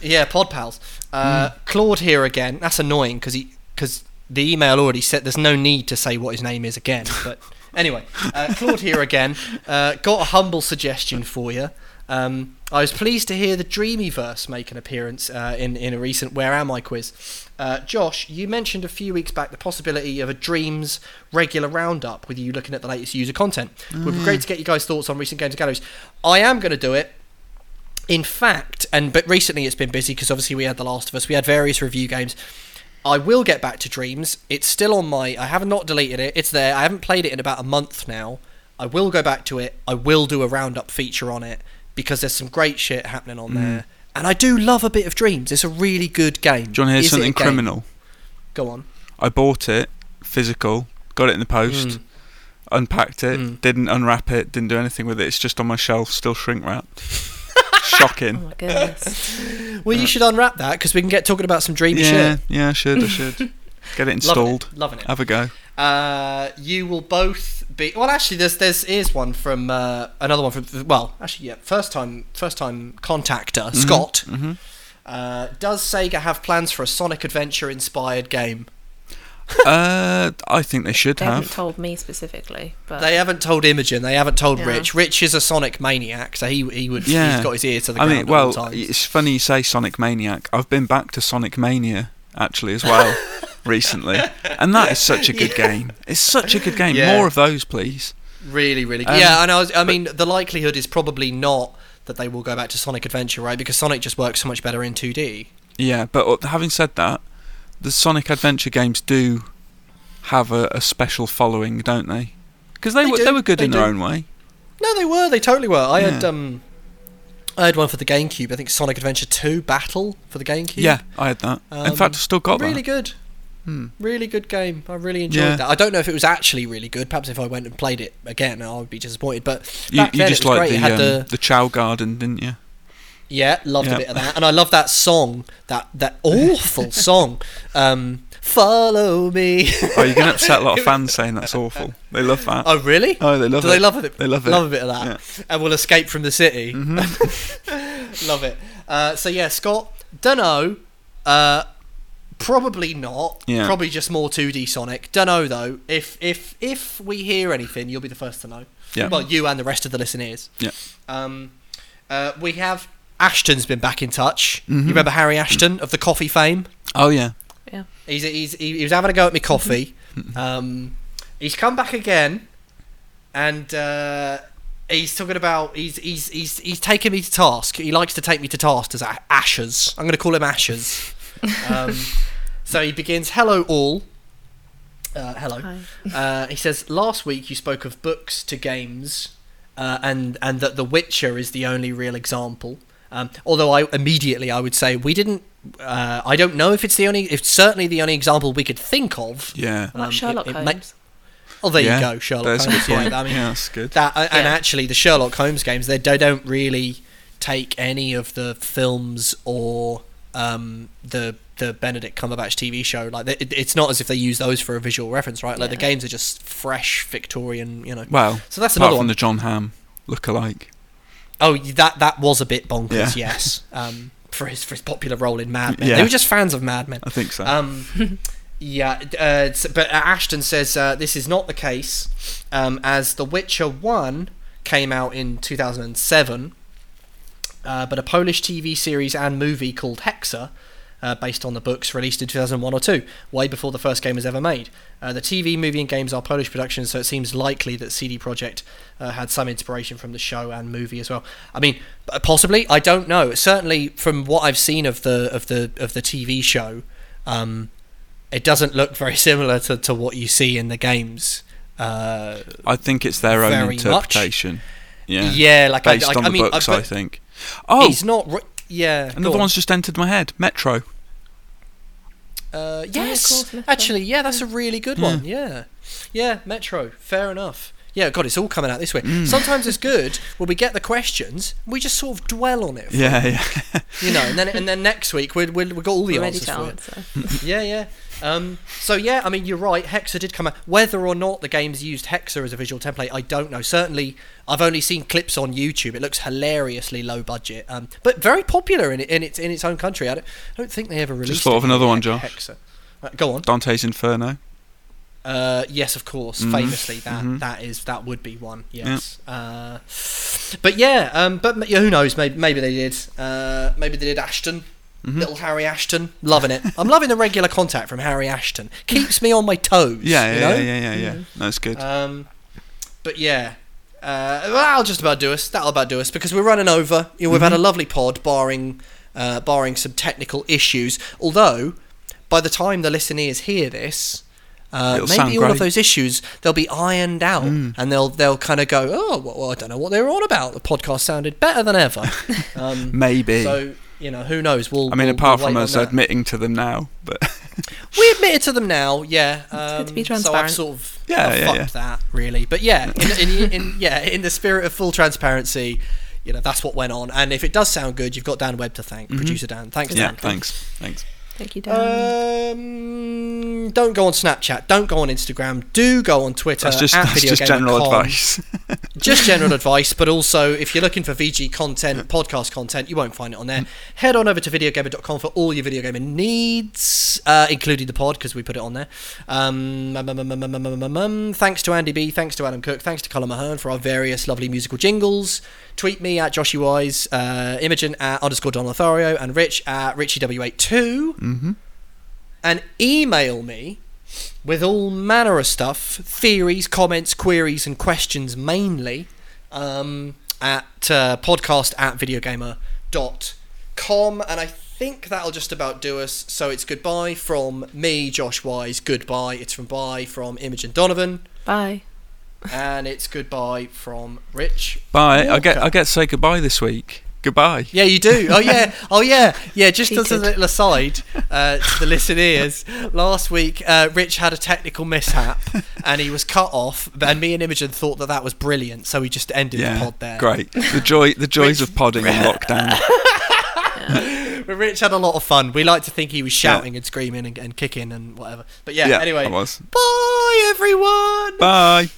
Yeah, pod pals. Uh, Hmm. Claude here again. That's annoying because he because the email already said there's no need to say what his name is again. But anyway, uh, Claude here again. Uh, got a humble suggestion for you. Um, I was pleased to hear the Dreamiverse make an appearance uh, in in a recent Where Am I quiz. Uh, Josh, you mentioned a few weeks back the possibility of a Dreams regular roundup with you looking at the latest user content. it Would be great to get you guys' thoughts on recent games and galleries. I am going to do it. In fact, and but recently it's been busy because obviously we had The Last of Us, we had various review games. I will get back to Dreams. It's still on my. I have not deleted it. It's there. I haven't played it in about a month now. I will go back to it. I will do a roundup feature on it because there's some great shit happening on there. And I do love a bit of Dreams. It's a really good game. Do you want to hear Is something criminal? Go on. I bought it physical, got it in the post, Mm. unpacked it, Mm. didn't unwrap it, didn't do anything with it. It's just on my shelf, still shrink wrapped. Shocking. Oh my goodness. Well, you should unwrap that because we can get talking about some dreamy yeah, shit. yeah, I should, I should. Get it installed. Loving it. Loving it. Have a go. Uh, you will both be well. Actually, there's there's here's one from uh, another one from well, actually, yeah, first time first time contactor Scott. hmm Uh, does Sega have plans for a Sonic Adventure inspired game? uh, I think they should They haven't told me specifically, but They haven't told Imogen. They haven't told Yeah. Rich. Rich is a Sonic maniac, so he he would Yeah. he's got his ear to the I ground mean, at well, all times. it's funny you say Sonic Maniac. I've been back to Sonic Mania actually as well recently, and that is such a good game. It's such a good game. Yeah. More of those, please. Really, really. Um, yeah, and I, was, I mean, the likelihood is probably not that they will go back to Sonic Adventure, right? Because Sonic just works so much better in 2D. Yeah, but uh, having said that, the Sonic Adventure games do have a, a special following, don't they? Because they, They were do, they were good they in their own way. No, they were. They totally were. I had um, I had one for the GameCube. I think Sonic Adventure 2 Battle for the GameCube. Yeah, I had that. in Um, fact, I've still got really that. good. Hmm. Really good game. I really enjoyed Yeah. that. I don't know if it was actually really good. Perhaps if I went and played it again, I would be disappointed. But You, you just it was like great. the, had um, the the Chao Garden, didn't you? Yeah, loved Yeah. a bit of that, and I love that song. That that awful song. Um, Follow me. Oh, you're going to upset a lot of fans saying that's awful. They love that. oh really? Oh, they love Do it. they love it? They love it. Love a bit of that. Yeah. And we'll escape from the city. Mhm. love it. Uh, so yeah, Scott. Dunno. Uh, probably not. Yeah. Probably just more 2D Sonic. Dunno though. If if if we hear anything, you'll be the first to know. Yeah. Well, you and the rest of the listeners. Yeah. Um, uh, we have Ashton's been back in touch. Mhm. You remember Harry Ashton of the coffee fame? Oh yeah. yeah. He's, he's he, he was having a go at me coffee. um, he's come back again, and uh, he's talking about he's he's he's he's taking me to task. He likes to take me to task as a- Ashes. I'm going to call him Ashes. um, so he begins. Hello all. Uh, hello. Uh, he says last week you spoke of books to games, uh, and and that The Witcher is the only real example. Um, although I immediately I would say we didn't. Uh, I don't know if it's the only. It's certainly the only example we could think of. Yeah. What about Um, Sherlock it- it ma- Holmes? Oh, there yeah. you go, Sherlock That's a Holmes. good point. Yeah, I mean, yeah, that's good. that uh, and Yeah. actually the Sherlock Holmes games they, they don't really take any of the films or um, the the Benedict Cumberbatch TV show. Like they, it, it's not as if they use those for a visual reference, right? Like the games are just fresh Victorian, you know. well, So that's apart another from one. the Jon Hamm look-alike. Oh, that that was a bit bonkers. Yeah. Yes, um, for his for his popular role in Mad Men. Yeah. They were just fans of Mad Men. I think so. Um, yeah, uh, but Ashton says uh, this is not the case, um, as The Witcher One came out in 2007, uh, but a Polish TV series and movie called Hexer. Uh, based on the books released in 2001 or 2, way before the first game was ever made. Uh, the TV, movie, and games are Polish productions, so it seems likely that CD Projekt uh, had some inspiration from the show and movie as well. I mean, possibly, I don't know. Certainly, from what I've seen of the of the of the TV show, um, it doesn't look very similar to, to what you see in the games. Uh, I think it's their own very much. interpretation. Yeah. yeah. like Based I, on I the mean, books, I, I think. Oh, he's not. Re- yeah. Another on. one's just entered my head. Metro. Uh, yes, course, Metro. actually, yeah, that's a really good one. Yeah, yeah, Metro. Fair enough. Yeah, God, it's all coming out this way. Mm. Sometimes it's good when we get the questions, we just sort of dwell on it. For, Yeah, yeah. You know, and then and then next week we we we got all the We're ready answers to for it. Yeah, yeah. Um, so yeah, I mean, you're right. Hexer did come out. Whether or not the game's used Hexer as a visual template, I don't know. Certainly, I've only seen clips on YouTube. It looks hilariously low budget, um, but very popular in, in its in its own country. I don't, I don't think they ever released. Just thought it of another one, Josh. Hexer. Uh, go on. Dante's Inferno. Uh, yes, of course. Mhm. Famously, that Mhm. that is that would be one. Yes. Uh, but yeah, um, but yeah, who knows? Maybe maybe they did. Uh, maybe they did Ashton. Mhm. Little Harry Ashton, loving it. I'm loving the regular contact from Harry Ashton. Keeps me on my toes. Yeah, you yeah, know? yeah, yeah, yeah, yeah. That's good. Um, but yeah, uh, well, that'll just about do us. That'll about do us because we're running over. You know, we've had Mm-hmm. a lovely pod, barring uh, barring some technical issues. Although, by the time the listeners hear this. Uh, maybe all of those issues they'll be ironed out, Mm. and they'll they'll kind of go, oh, well, well, I don't know what they were on about. The podcast sounded better than ever. Um, Maybe. so you know, who knows? We'll. I mean, we'll- apart we'll from us admitting to them now, but We admit it to them now, yeah. Um, good to be transparent. So I've sort of Yeah, I've yeah, fucked yeah. that really, but yeah, in, in, in yeah, in the spirit of full transparency, you know that's what went on. And if it does sound good, you've got Dan Webb to thank, producer Dan. Thanks, Mm-hmm. yeah, Dan. thanks, thanks. Thank you down. Um, don't go on Snapchat. Don't go on Instagram. Do go on Twitter. That's just, that's just general advice. just general advice, but also if you're looking for VG content, podcast content, you won't find it on there. Head on over to videogamer.com for all your video gaming needs, uh, including the pod because we put it on there. Um, thanks to Andy B. Thanks to Adam Cook. Thanks to Colin Mahern for our various lovely musical jingles. Tweet me at Joshy Wise, uh, Imogen at underscore Don Lothario, and Rich at Richie W82 hmm and email me with all manner of stuff, theories, comments, queries, and questions mainly um, at uh, podcast at videogamer.com. And I think that'll just about do us. So it's goodbye from me, Josh Wise. Goodbye. It's from bye from Imogen Donovan. Bye. And it's goodbye from Rich. Bye. I get I get to say goodbye this week. Goodbye. Yeah, you do. Oh yeah. Oh yeah. Yeah. Just as a little aside uh, to the listeners, last week uh, Rich had a technical mishap and he was cut off. And me and Imogen thought that that was brilliant, so we just ended the pod there. great. The joy, the joys Rich- of podding in lockdown. But Rich had a lot of fun. We like to think he was Yeah. shouting and screaming and, and kicking and whatever. But yeah. Yeah, anyway. I was. Bye everyone. Bye.